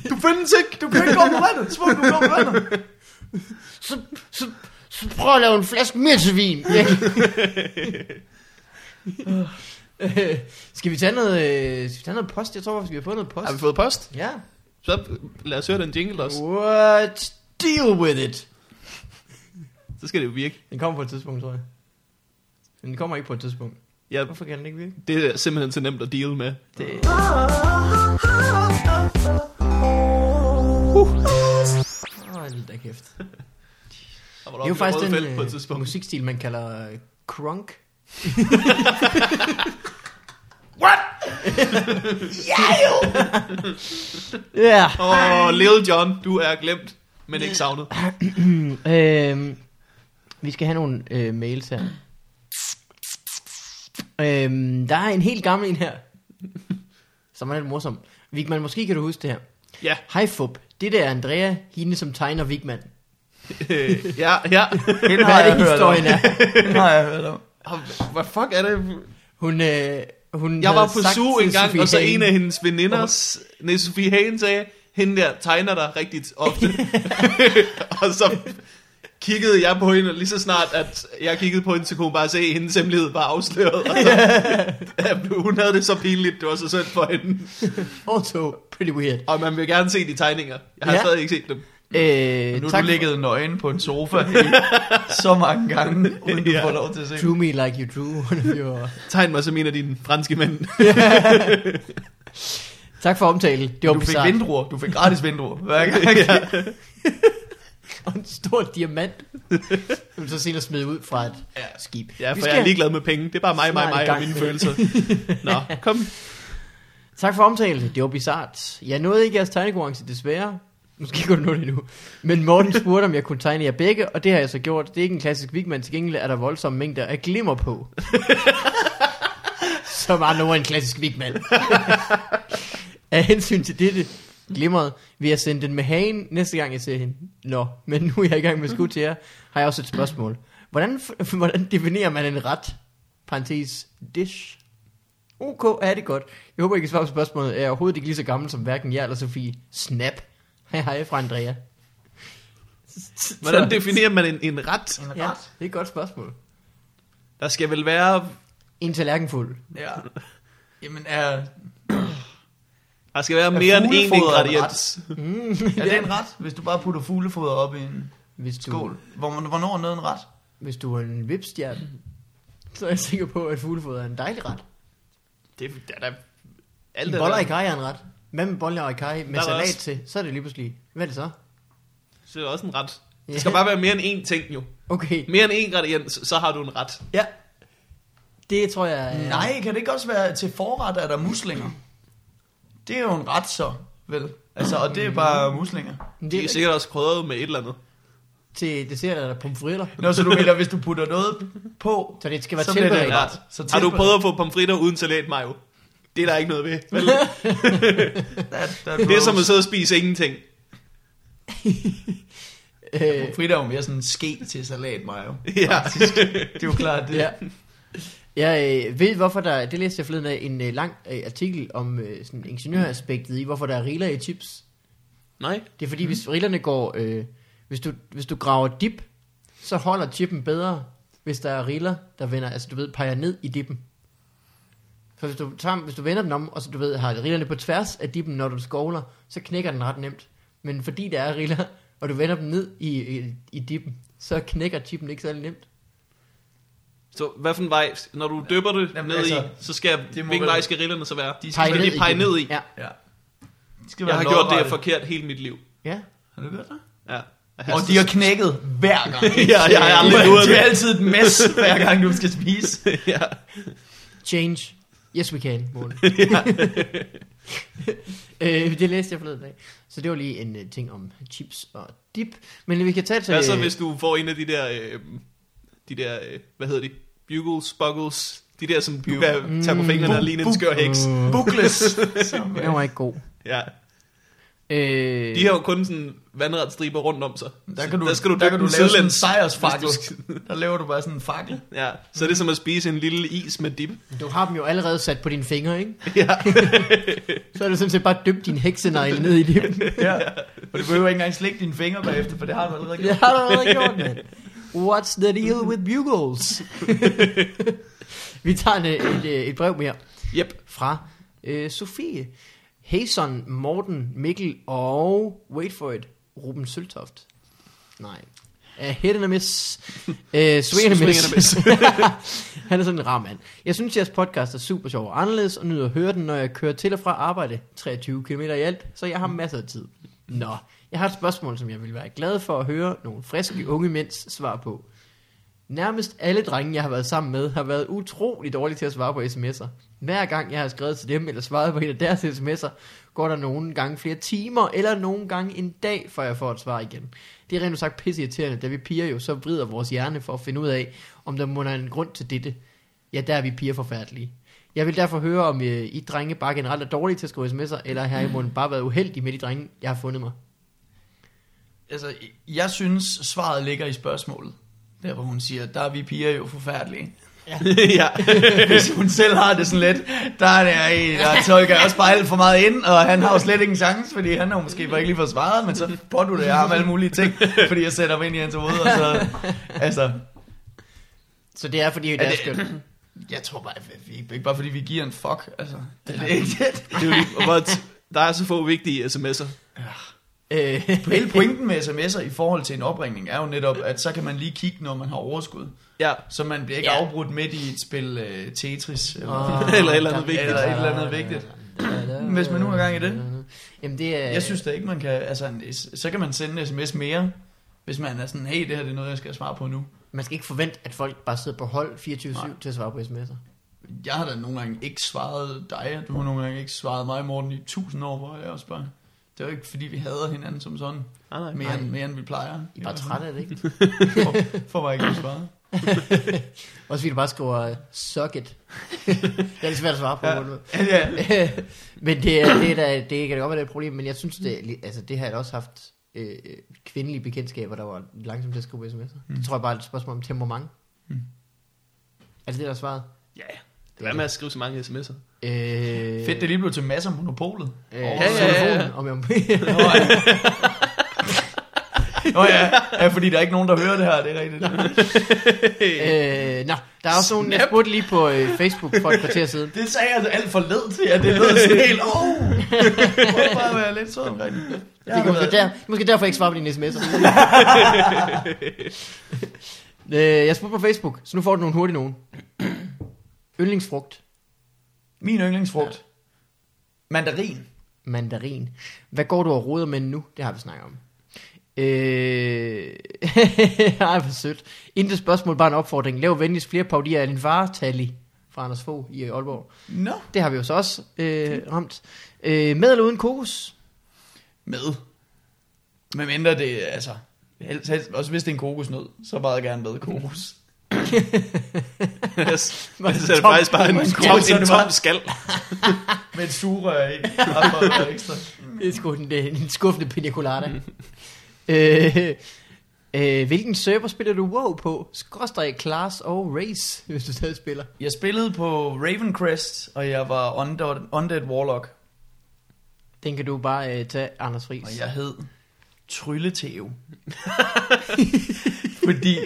du findes ikke. Du kan ikke gå på vandet. Smuk, du går på vandet. Så, så, så prøv at lave en flaske mere til vin. Øh, skal vi tage noget, øh, skal vi tage noget post? Jeg tror, vi skal have fået noget post. Har vi fået post? Ja. Så lad os høre den jingle også. What? Deal with it. Så skal det jo virke. Den kommer på et tidspunkt, tror jeg. Den kommer ikke på et tidspunkt. Ja, Hvorfor kan den ikke virke? det er simpelthen så nemt at deal med. Det... Åh, oh, da kæft. [LAUGHS] Der var Det er jo faktisk den på et øh, tidspunkt. musikstil, man kalder øh, crunk. [LAUGHS] What? [LAUGHS] Ja. Åh, oh, Lil John, du er glemt, men ikke savnet. [CLEARS THROAT] øhm, vi skal have nogle øh, mails her. Øhm, der er en helt gammel en her, [LAUGHS] som er lidt morsom. Vigman, måske kan du huske det her. Ja, Hej Fub, det der er Andrea, hende som tegner Vigman. øh, ja, ja. [LAUGHS] Den Hvad er det, historien er? [LAUGHS] Den har jeg hørt om. Hvad fuck er det? Hun, øh, hun Jeg var på sagt SU til en gang, Sofie og så Hagen- en af hendes veninders, nej, Sofie Hagen sagde, hende der tegner dig rigtigt ofte. og så kiggede jeg på hende, og lige så snart, at jeg kiggede på hende, så kunne hun bare se, at hendes hemmelighed var afsløret. [LAUGHS] Og så, ja, hun havde det så pinligt, det var så synd for hende. Also pretty weird. Og man vil gerne se de tegninger. Jeg har Ja. stadig ikke set dem. Øh, Nu har tak du ligget nøgen på en sofa i [LAUGHS] så mange gange, uden du Ja. får lov til at se. Drew me like you drew one of your... Tegn mig som en af dine franske mænd. [LAUGHS] Tak for omtale. Det var Du fik bizarrt. vindruer. Du fik gratis vindruer. Hver gang. ja. [LAUGHS] Og en stor diamant. Som så senere smed ud fra et Ja. skib. ja, Vi for skal- jeg er ligeglad med penge. Det er bare mig, mig, mig og mine følelser. Nå, kom. Tak for omtale. Det var bizart. Jeg nåede ikke jeres tegnekonkurrence, desværre. Måske kunne du nå det nu. Men Morten spurgte, om jeg kunne tegne jer begge, og det har jeg så gjort. Det er ikke en klassisk Vigman, til gengæld er der voldsomme mængder af glimmer på. [LAUGHS] Som var nu en klassisk Vigman. af hensyn til dette glimmeret, vil jeg sende den med hagen næste gang jeg ser hende. Nå, men nu er jeg i gang med skud til jer, har jeg også et spørgsmål. Hvordan, [LAUGHS] hvordan definerer man en ret? Parentes, dish. Ok, ja, det er godt. Jeg håber, I kan svare på spørgsmålet. Jeg er overhovedet ikke lige så gammel som hverken jer eller Sofie. Snap. Hej hej fra Andrea. [LAUGHS] Hvordan definerer man en, en ret? En Ja, ret. det er et godt spørgsmål. Der skal vel være... En tallerkenfuld. Ja. Jamen, er, Der skal være Er mere end én ingrediens. Mm, er det en ret, hvis du bare putter fuglefoder op i en Hvis du, skål? Hvor, hvornår er noget en ret? hvis du er en vipstjerne, så er jeg sikker på, at fuglefoder er en dejlig ret. Det er da... Alt En er boller der- i kaj er en ret. Hvad med boller i kaj med Der salat også- til? Så er det lige pludselig. Hvad er det så? Så er det også en ret. Ja. Det skal bare være mere end én ting jo. Okay. Mere end én ingrediens, så har du en ret. Ja. Det tror jeg... er- Nej, kan det ikke også være til forret, er der muslinger? Det er jo en ret så, vel? Altså, og det er bare muslinger. Men De Det er er sikkert også krydret med et eller andet. til dessert er der pomfritter. Nå, så du mener, hvis du putter noget på, Så det skal være så bliver det tilberedt. ret. Så Har du tilbered- prøvet at få pomfritter uden salat mayo? Det er der ikke noget ved. Vel? [LAUGHS] That, that Det er som at sidde og spise ingenting. [LAUGHS] Øh, Frida er jo mere sådan en ske til salat, Mario. Ja. Det er jo klart det. ja. Jeg øh, ved, hvorfor der... Det læste jeg forleden af en øh, lang øh, artikel om øh, sådan ingeniøraspektet i, hvorfor der er riler i chips. Nej. Det er fordi, mm. hvis rillerne går... Øh, hvis, du, hvis du graver dip, så holder chippen bedre, hvis der er riller, der vender, altså du ved, peger ned i dippen. Så hvis du, tager, hvis du vender den om, og så du ved, har rillerne på tværs af dippen, når du skovler, så knækker den ret nemt. Men fordi der er riller og du vender dem ned i, i, i dippen, så knækker chippen ikke særlig nemt. Så hvad for en vej, når du dypper det Jamen, ned altså, i, så skal, hvilken vej skal rillerne så være? De Pege skal ned pege igennem. ned i. Ja. Ja. De skal Jeg har gjort det forkert hele mit liv. ja. Har du gjort det? Ja. Og de har knækket hver gang. [LAUGHS] Ja, jeg har aldrig luret Det det. er altid et mess, hver gang du skal spise. [LAUGHS] ja. Change. Yes, we can, Morten. [LAUGHS] øh, det læste jeg forleden dag. Så det var lige en uh, ting om chips og dip. Men vi kan tage til... Hvad så hvis du får en af de der, øh, de der, øh, hvad hedder de? Bugles, buggles, de der, som du Bugles. kan tage på fingrene og ligne en skør heks. Bookless. [LAUGHS] Som, den var ikke god. Ja. Øh, De har jo kun sådan vandret striber rundt om sig. der kan du, der skal du der kan du lave sådan en sejrsfakkel. Du [LAUGHS] Der laver du bare sådan en fakkel. Ja, så er det som at spise en lille is med dip. Du har dem jo allerede sat på dine fingre, ikke? Ja. [LAUGHS] Så er det sådan set bare dybt din heksenegl ned i dippen. Ja. Og du behøver ikke engang slikke dine fingre bagefter, for det har du allerede Det gjort. har du allerede gjort, mand. What's the deal with bugles? [LAUGHS] vi tager en, et, et brev mere Yep. fra øh, Sofie. Hejson, Morten, Mikkel og, wait for it, Ruben Søltoft. Nej. Uh, hit and a miss. Uh, swing and a miss. [LAUGHS] Han er sådan en rar mand. Jeg synes, jeres podcast er super sjov og anderledes, og nyder at høre den, når jeg kører til og fra arbejde. 23 km i alt, så jeg har masser af tid. Nå, jeg har et spørgsmål, som jeg vil være glad for at høre nogle friske unge mænds svar på. Nærmest alle drenge, jeg har været sammen med, har været utrolig dårlige til at svare på sms'er. Hver gang jeg har skrevet til dem eller svaret på en af deres sms'er, går der nogle gange flere timer, eller nogle gange en dag, før jeg får et svar igen. Det er rent sagt pisseirriterende, da vi piger jo så vrider vores hjerne for at finde ud af, om der må være en grund til dette. Ja, der er vi piger forfærdelige. Jeg vil derfor høre, om øh, I drenge bare generelt er dårlige til at skrive sms'er, eller har I bare været uheldige med de drenge, jeg har fundet mig. Altså, jeg synes, svaret ligger i spørgsmålet. Der hvor hun siger, der er vi piger jo forfærdelige. ja. [LAUGHS] Hvis hun selv har det sådan lidt, der er der der tolker også bare alt for meget ind, og han har jo slet ikke en chance, fordi han har jo måske bare ikke lige fået svaret, men så pådutter jeg ham alle mulige ting, fordi jeg sætter mig ind i hans hoved, og så, altså, Så det er fordi, det Er er det- skønt. jeg tror bare, at vi, ikke bare fordi vi giver en fuck, altså, det er ikke det. Det er jo lige, der er så få vigtige sms'er. Øh, Hele [LAUGHS] pointen med sms'er i forhold til en opringning er jo netop, at så kan man lige kigge, når man har overskud. Ja. Så man bliver ikke Ja. afbrudt midt i et spil uh, Tetris. Eller, Åh, [LAUGHS] Eller et eller andet vigtigt. Eller et eller andet vigtigt. Hvis man nu har gang i det. Jamen det er... Jeg synes da ikke, man kan... Altså, så kan man sende en sms mere, hvis man er sådan, hey, det her det er noget, jeg skal svare på nu. Man skal ikke forvente, at folk bare sidder på hold 24-7 Nej. til at svare på sms'er. Jeg har da nogle gange ikke svaret dig, og du har nogle gange ikke svaret mig, Morten, i tusind år, hvor jeg også bare... Det er jo ikke, fordi vi hader hinanden som sådan, Nej, nej. mere, end, mere end vi plejer. I er bare trætte af det, ikke? For, for bare ikke at svare. [LAUGHS] Også fordi du bare skriver, uh, suck it. [LAUGHS] det er lidt svært at svare på. Ja. Ja. [LAUGHS] men det, er, det, er da, det kan da godt være, det er et problem, men jeg synes, det, altså, det har jeg også haft øh, kvindelige bekendtskaber, der var langsomt til at skrive sms'er. Mm. Det tror jeg bare er et spørgsmål om temperament. Mm. Er det det, der er svaret? Ja. Hvad med at skrive så mange sms'er? Øh, Fedt, det lige blev til masser af monopolet. Øh, Over- ja, ja, ja. Om jeg. Nå ja. [LAUGHS] Nå ja. ja, fordi der er ikke nogen, der hører det her, det er rigtigt. [LAUGHS] øh, nå, der er også nogen, jeg spurgte lige på øh, Facebook for et kvarter siden. Det sagde jeg altså alt for led til, at det lød sådan [LAUGHS] helt, oh, prøv bare at være lidt sød omkring det. Det er måske, der, måske derfor jeg ikke svarer på dine sms'er. øh, jeg spurgte på Facebook, så nu får du nogle hurtige nogen. Yndlingsfrugt. Min yndlingsfrugt. Mandarin. Mandarin. Hvad går du og roder med nu? Det har vi snakket om. Øh... [LAUGHS] Ej, hvor sødt. Intet spørgsmål, bare en opfordring. Lav venligst flere paudier af din far, Tali, fra Anders Fogh i Aalborg. Nå. Det har vi jo så også øh, ramt. Øh, med eller uden kokos? Med. Men mindre det, altså, helst, helst, også hvis det er en kokosnød, så meget gerne med kokos. Så er det tom- faktisk bare en, en tom, er en tom skal. [LAUGHS] Med et sugerør i. [LAUGHS] Det er sgu en, øh, en skuffende pina colada. [LAUGHS] øh, øh, hvilken server spiller du WoW på? Skråstrej, Class og Race, hvis du stadig spiller. Jeg spillede på Ravencrest, og jeg var Undead, Undead Warlock. Den kan du bare øh, tage, Anders Friis. Og jeg hed Trylleteo. Fordi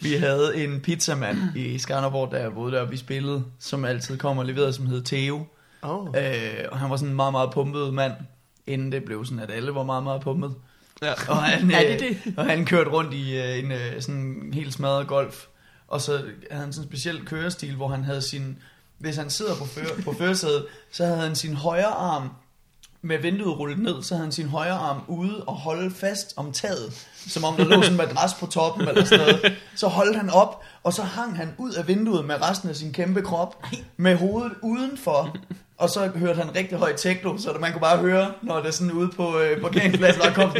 vi havde en pizzamand i Skanderborg, der jeg boede der, og vi spillede, som altid kom og leverede, som hed Theo. Oh. Øh, og han var sådan en meget, meget pumpet mand, inden det blev sådan, at alle var meget, meget pumpet. Ja. Og han, [LAUGHS] Er øh, det Og han kørte rundt i øh, en øh, sådan helt smadret golf. Og så havde han sådan en speciel kørestil, hvor han havde sin... Hvis han sidder på, før, på førersædet, så havde han sin højre arm med vinduet rullet ned, så havde han sin højre arm ude og holde fast om taget, som om der lå sådan en madras på toppen eller sådan noget. Så holdt han op, og så hang han ud af vinduet med resten af sin kæmpe krop, med hovedet udenfor, og så hørte han rigtig højt techno, så man kunne bare høre, når det sådan ude på øh, parkeringspladsen, der kom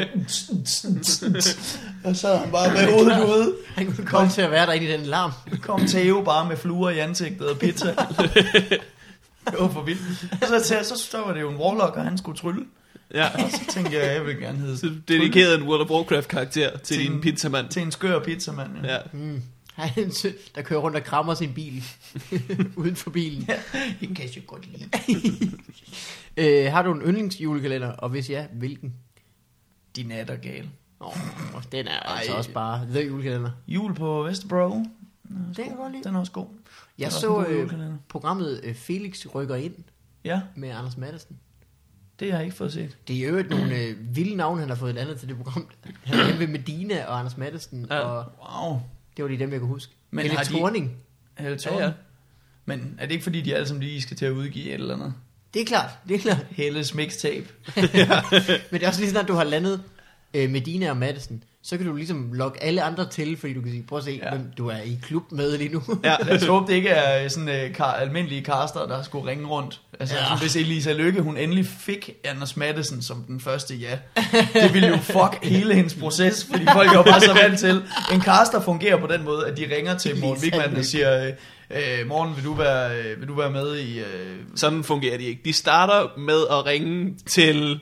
og så han bare med hovedet ude. Han kunne komme til at være derinde i den larm. Kom Theo bare med fluer i ansigtet og pizza. Det var for vildt. Så, så, så, så var det jo en warlock, og han skulle trylle. Ja. [LAUGHS] Og så tænkte jeg, jeg vil gerne hedde Så dedikerede en World of Warcraft karakter til, Til din en- pizzamand. til en skør pizzamand. Ja. Ja. Mm. Han, er der kører rundt og krammer sin bil. [LAUGHS] Uden for bilen. Det kan jeg godt lide. [LAUGHS] Øh, har du en yndlingsjulekalender? Og hvis ja, hvilken? Din er der gal. Oh, den er altså Ej. også bare the julekalender. Jul på Vesterbro. Den er. Den er også god. Jeg så øh, programmet øh, Felix rykker ind Ja, med Anders Madsen. det har jeg ikke fået set. Det er jo øvrigt nogle øh, vilde navne, han har fået andet til det program. Han er ved Medina og Anders Madsen, Ja. og Wow. det var lige dem, jeg kunne huske. Men Helle Thorning. Helle Ja, ja. ja, Men er det ikke fordi, de alle sammen lige skal til at udgive et eller andet? Det er klart, det er klart. Helles mixtape. [LAUGHS] Men det er også lige sådan, at du har landet øh, Medina og Madsen, så kan du ligesom logge alle andre til, fordi du kan sige, prøv at se, Ja. hvem du er i klub med lige nu. Ja. [LAUGHS] Lad os håbe, det ikke er sådan øh, kar, almindelige caster, der skulle ringe rundt. Altså, Ja. hvis Elisa Lykke, hun endelig fik Anders Madsen som den første ja. Det ville jo fuck [LAUGHS] hele hendes proces, fordi folk er jo bare så vant til. En caster fungerer på den måde, at de ringer til Morten Wigman og siger, øh, øh, Morten, vil du være, øh, vil du være med i... Øh, Sådan fungerer de ikke. De starter med at ringe til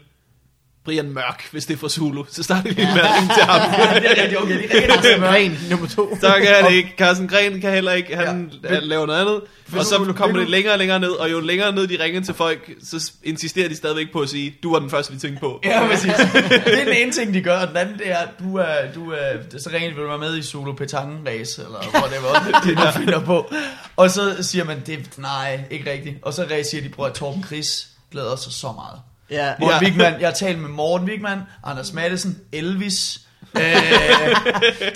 Brian Mørk, hvis det er fra Zulu. Så starter de med at ringe til ham. [LAUGHS] det er rigtig okay, de ringer [LAUGHS] Carsten Møren, nummer to. Så kan han ikke. Carsten Gren kan heller ikke. Han, Ja. ja. han laver noget andet. Og så kommer det længere og længere ned. Og jo længere ned de ringer til folk, så insisterer de stadigvæk på at sige, du var den første, vi tænkte på. Ja, præcis. Det er den ene ting, de gør. Og den anden, det er, du er, du er, så de, vil du være med i solo petanque race, eller whatever, [LAUGHS] det er, de finder på. Og så siger man, det, nej, ikke rigtigt. Og så siger de, prøv at Torben Chris glæder sig så meget. Ja. Morten Ja. Wigman, jeg har talt med Morten Wigman, Anders Madsen, Elvis, øh,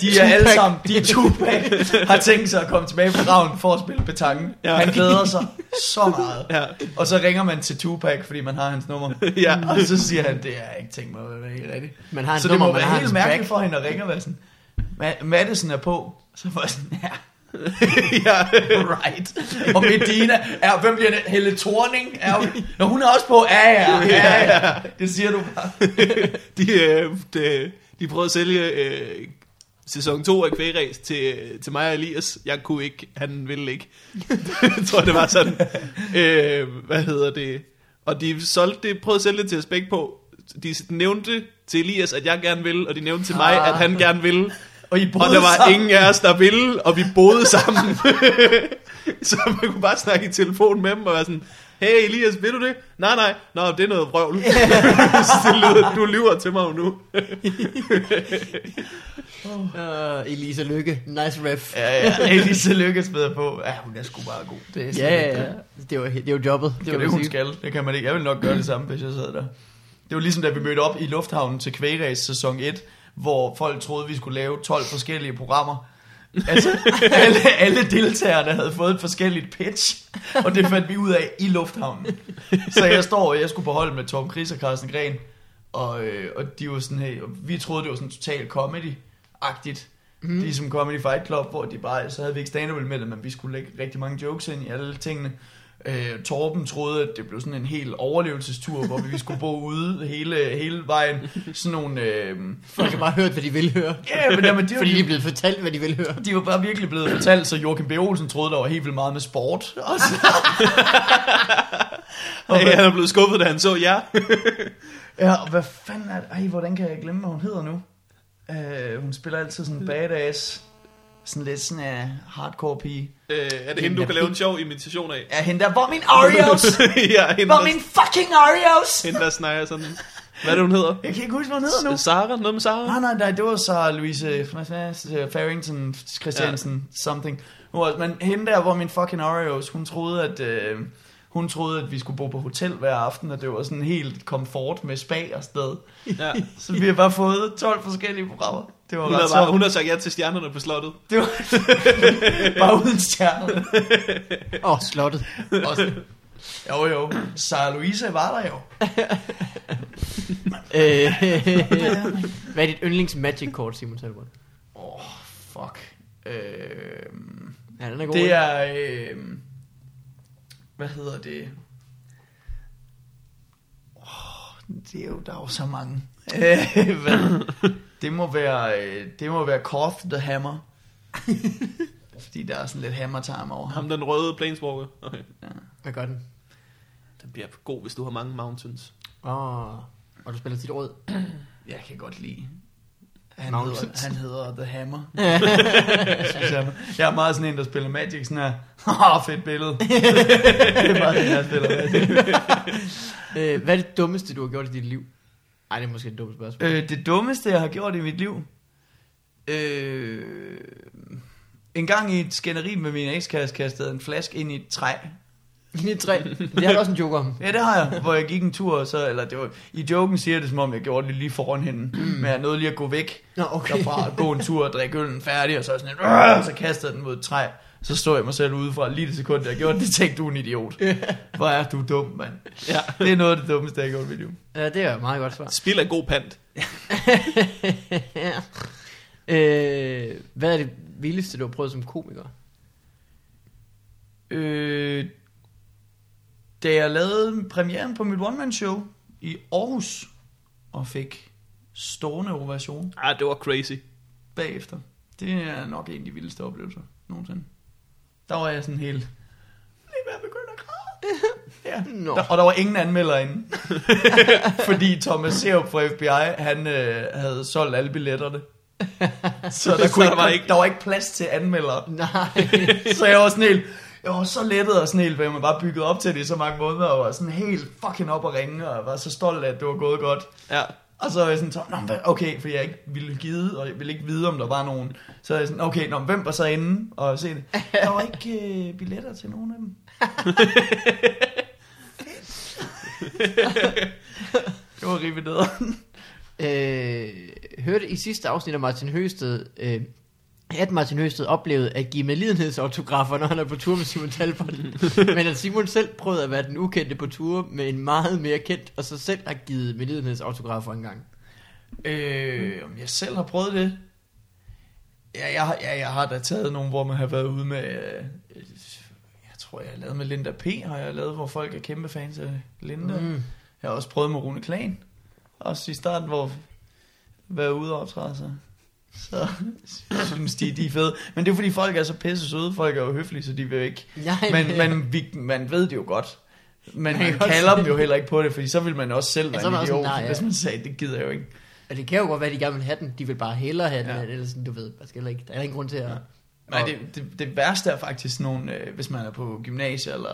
de er alle sammen, de er Tupac, har tænkt sig at komme tilbage på graven for at spille petanque. Ja. Han glæder sig så meget. Ja. Og så ringer man til Tupac, fordi man har hans nummer. Ja. Og så siger han, det er ikke tænkt mig at være helt rigtigt. Man har Så det nummer, må man har være helt mærkeligt back. for hende at ringe og være sådan, "Ma- Madison er på. Så var jeg sådan, ja, [LAUGHS] ja. right. Og Medina, er, hvem bliver det? Helle Thorning? Er, når hun er også på, ja, ja, ja, ja. Det siger du bare. [LAUGHS] De, øh, de, de prøvede at sælge øh, sæson 2 af Kvægræs til, til mig og Elias. Jeg kunne ikke, han ville ikke. [LAUGHS] jeg tror, det var sådan. Øh, hvad hedder det? Og de solgte det, prøvede at sælge det til begge på. De nævnte til Elias, at jeg gerne ville, og de nævnte til mig, at han gerne ville. Og I boede Og der var sammen. ingen af os, der ville, og vi boede sammen. [LAUGHS] så man kunne bare snakke i telefon med dem og være sådan, hey Elias, vil du det? Nej, nej, nå, det er noget vrøvl. [LAUGHS] [LAUGHS] det lyder, du lyver til mig nu. Uh, Elisa Lykke, nice ref. Ja, ja, Elise lykkes bedre på. Ja, hun er sgu bare god. Det er Ja, ja, det. ja. Det var, det var jobbet. Det er jo det, hun sige. skal. Det kan man ikke. Jeg vil nok gøre det samme, hvis jeg sad der. Det var ligesom, da vi mødte op i Lufthavnen til Kvægræs sæson 1, hvor folk troede, vi skulle lave 12 forskellige programmer. Altså, alle, alle deltagerne havde fået et forskelligt pitch, og det fandt vi ud af i Lufthavnen. Så jeg står, og jeg skulle på hold med Tom Chris og Carsten Gren, og, øh, og de var sådan, hey, vi troede, det var sådan total comedy-agtigt. Mm. Ligesom Comedy Fight Club, hvor de bare, så havde vi ikke stand med det, men vi skulle lægge rigtig mange jokes ind i alle tingene. Øh, Torben troede, at det blev sådan en hel overlevelsestur, hvor vi skulle bo ude hele, hele vejen. Sådan nogle... Øh, Folk har bare hørt, hvad de vil høre. Ja, men jamen, det var Fordi de- de er blevet fortalt, hvad de vil høre. de var bare virkelig blevet fortalt, så Joachim B. Olsen troede, der var helt vildt meget med sport. Og så, [LAUGHS] Hey, han er blevet skuffet, da han så jer. [LAUGHS] ja, og hvad fanden er det? Ej, hvordan kan jeg glemme, hvad hun hedder nu? Øh, hun spiller altid sådan en badass. Sådan lidt sådan en uh, hardcore pige. øh, er det hende, du kan lave en sjov imitation af? Ja, hende der, hvor min Oreos? [LAUGHS] ja, hende, Hvor er der, min fucking Oreos? hende, der snakker sådan. Hvad er det, hun hedder? Jeg kan ikke huske, hvad hun hedder nu. Sarah? Noget med Sarah? Nej, nej, nej, det var så Louise? Farrington Christiansen, ja. something. Men hende der, hvor min fucking Oreos, hun troede, at... Øh, hun troede, at vi skulle bo på hotel hver aften, og det var sådan helt komfort med spa og sted. Ja. [LAUGHS] Så vi har bare fået 12 forskellige programmer. Det var Hun, ret har bare, hun har sagt ja til stjernerne på slottet. Det var [LAUGHS] bare uden stjerner. [LAUGHS] Åh, oh, slottet. Også. Jo jo, Sarah Louise var der jo. Øh, hvad er dit yndlings magic kort, Simon Talbot? Åh, oh, fuck. Øh, Ja, den er god. det er... Øh, hvad hedder det? Oh, det er jo, der er jo så mange. [LAUGHS] Hvad? Det må være, øh, det må være Koth the Hammer. [LAUGHS] Fordi der er sådan lidt hammer time over ham. Ham den røde planeswalker. Okay. Hvad gør den? Den bliver god, hvis du har mange mountains. Åh, oh, og du spiller tit rød. Jeg kan godt lide. Han hedder, han hedder The Hammer. Jeg. jeg er meget sådan en, der spiller Magic, sådan her. Åh, fedt billede. [LAUGHS] det er meget den, jeg spiller Magic. Øh, hvad er det dummeste, du har gjort i dit liv? Ej, det er måske et dumt spørgsmål. Øh, det dummeste, jeg har gjort i mit liv? Øh, en gang i et skænderi med min ekskæreste kastede en flaske ind i et træ. Linje 3. Det har du også en joke om. Ja, det har jeg, hvor jeg gik en tur, og så, eller det var, i joken siger jeg det, som om jeg gjorde det lige foran hende, men jeg nåede lige at gå væk Nå, okay. derfra, gå en tur og drikke øllen færdig, og så sådan en, "Åh!" så kastede jeg den mod et træ. Så stod jeg mig selv udefra lige det sekund, jeg gjorde det, det tænkte du er en idiot. Hvor er du dum, mand. Ja. Det er noget af det dummeste, jeg har gjort i liv. Ja, det er et meget godt svar. Spil er god pant. [LAUGHS] øh, hvad er det vildeste, du har prøvet som komiker? Øh, da jeg lavede premieren på mit one-man-show i Aarhus, og fik stående ovation Ah, det var crazy. bagefter. Det er nok en af de vildeste oplevelser nogensinde. Der var jeg sådan helt... Lige ved at begynde at græde. [LAUGHS] Ja. Nå. Der, og der var ingen anmelder inde. [LAUGHS] Fordi Thomas Serup fra FBI, han øh, havde solgt alle billetterne. [LAUGHS] Så der, Så kunne der ikke, var ikke- der var ikke plads til anmeldere. Nej. Så jeg var sådan helt, jeg var så lettet og sådan helt, for jeg var bare bygget op til det i så mange måneder, og var sådan helt fucking op at ringe, og var så stolt af, at det var gået godt. Ja. Og så var jeg sådan, så, "Nå, okay, fordi jeg ikke ville give, og jeg ville ikke vide, om der var nogen. Så er jeg sådan, okay, nå, hvem var så inde og se det? Der var ikke øh, billetter til nogen af dem. [LAUGHS] det var rimelig nederen. øh, hørte i sidste afsnit af Martin Høsted, øh, at Martin Høsted oplevede at give medlidenhedsautografer, når han er på tur med Simon Talbot. [LAUGHS] Men at Simon selv prøvede at være den ukendte på tur med en meget mere kendt, og så selv har givet medlidenhedsautografer engang. Øh, om jeg selv har prøvet det? Ja, jeg, har- ja, jeg har da taget nogle, hvor man har været ude med... Øh, jeg tror, jeg har lavet med Linda P. Har jeg lavet, hvor folk er kæmpe fans af Linda. Mm. Jeg har også prøvet med Rune Klan. Også i starten, hvor været ude og optræde sig. Så jeg synes de, de er fede. Men det er fordi folk er så pisse søde. Folk er jo høflige, så de vil ikke. Nej, Men, men vi, man ved det jo godt. Men Man man kalder dem jo heller ikke på det, fordi så vil man også selv Ja, være er en man idiot, nej, ja. hvis man sagde, det gider jeg jo ikke. Og det kan jo godt være, at de gerne vil have den. De vil bare hellere have den, Ja. ja. eller sådan, du ved. Der, skal ikke, der er ingen grund til at... Nej, Og- det, det, det værste er faktisk nogle, øh, hvis man er på gymnasiet, eller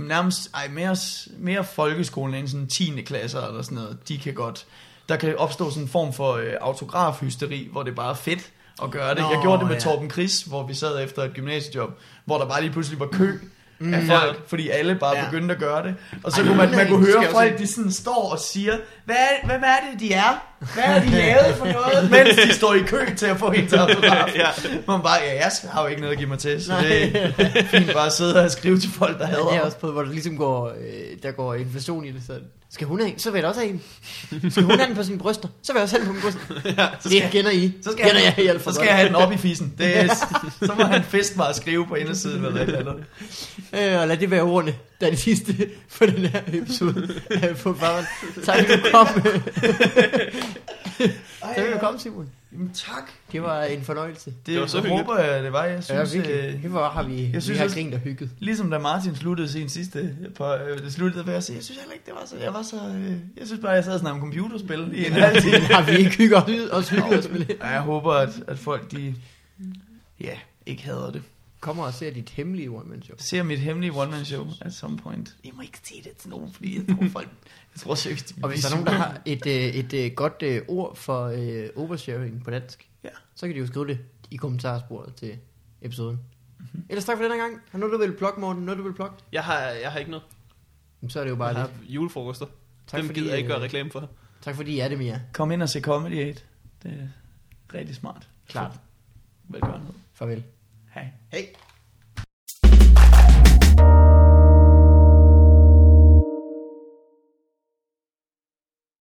øh, nærmest, ej, mere, mere folkeskolen end sådan 10. klasser eller sådan noget, de kan godt, der kan opstå sådan en form for øh, autografhysteri, hvor det bare er fedt at gøre det. Nå, jeg gjorde det med ja. Torben Chris, hvor vi sad efter et gymnasiejob, hvor der bare lige pludselig var kø Mm. af folk, fordi alle bare Ja. begyndte at gøre det. Og så Ej, kunne man, man kunne høre folk, de sådan står og siger, hvad er, hvem er det, de er? Hvad har de [LAUGHS] lavet for noget? Mens de står i kø til at få hendes [LAUGHS] autograf. Ja. Man bare, ja, jeg har jo ikke noget at give mig til, så Nej. det er fint bare at sidde og skrive til folk, der Ja, det er hader også på, hvor der ligesom går, øh, der går inflation i det. Så skal hun have en, så vil jeg også have en. Skal hun have den på sine bryster, så vil jeg også have den på mine bryster. [LAUGHS] ja, så det skal, kender I. så skal, kender jeg, jeg for så skal jeg have den op i fissen. Det er, [LAUGHS] så må han fisk mig at skrive på indersiden eller et eller andet. Øh, og lad det være ordene, der er det sidste for den her episode på farven. Tak fordi du kom. tak fordi du kom, Simon. Jamen, tak. Det var en fornøjelse. Det, Det var så jeg hyggeligt. håber jeg, det var. Jeg Ja, synes, virkelig. øh, Det var, har vi, jeg synes, vi har også- grint og hygget. ligesom da Martin sluttede sin sidste, på, øh, det sluttede ved at sige, jeg synes heller ikke, det var så, jeg var så, øh, jeg synes bare, jeg sad og snakkede om computerspil i en halv time. [LAUGHS] har vi ikke hygget os, os hygget os med det. Ja, jeg håber, at, at folk, de, ja, ikke hader det. Kommer og ser dit hemmelige one-man-show. ser mit hemmelige one-man-show at some point. Jeg må ikke sige det til nogen, fordi jeg tror folk... Jeg tror seriøst, Og hvis der er nogen, der har et, øh, et, et godt øh, ord for øh, oversharing på dansk, ja. så kan de jo skrive det i kommentarsporet til episoden. Mm-hmm. Ellers tak for denne gang. Har du noget, du vil plukke, Morten? Noget, du vil plukke? Jeg har, jeg har ikke noget. Jamen, så er det jo bare jeg lidt. julefrokoster. Tak Dem fordi, gider jeg ikke gøre øh, reklame for. Tak fordi I er det, Mia. Kom ind og se Comedy 8. Det er rigtig smart. Klart. Velkommen. Farvel. Hej. Hej.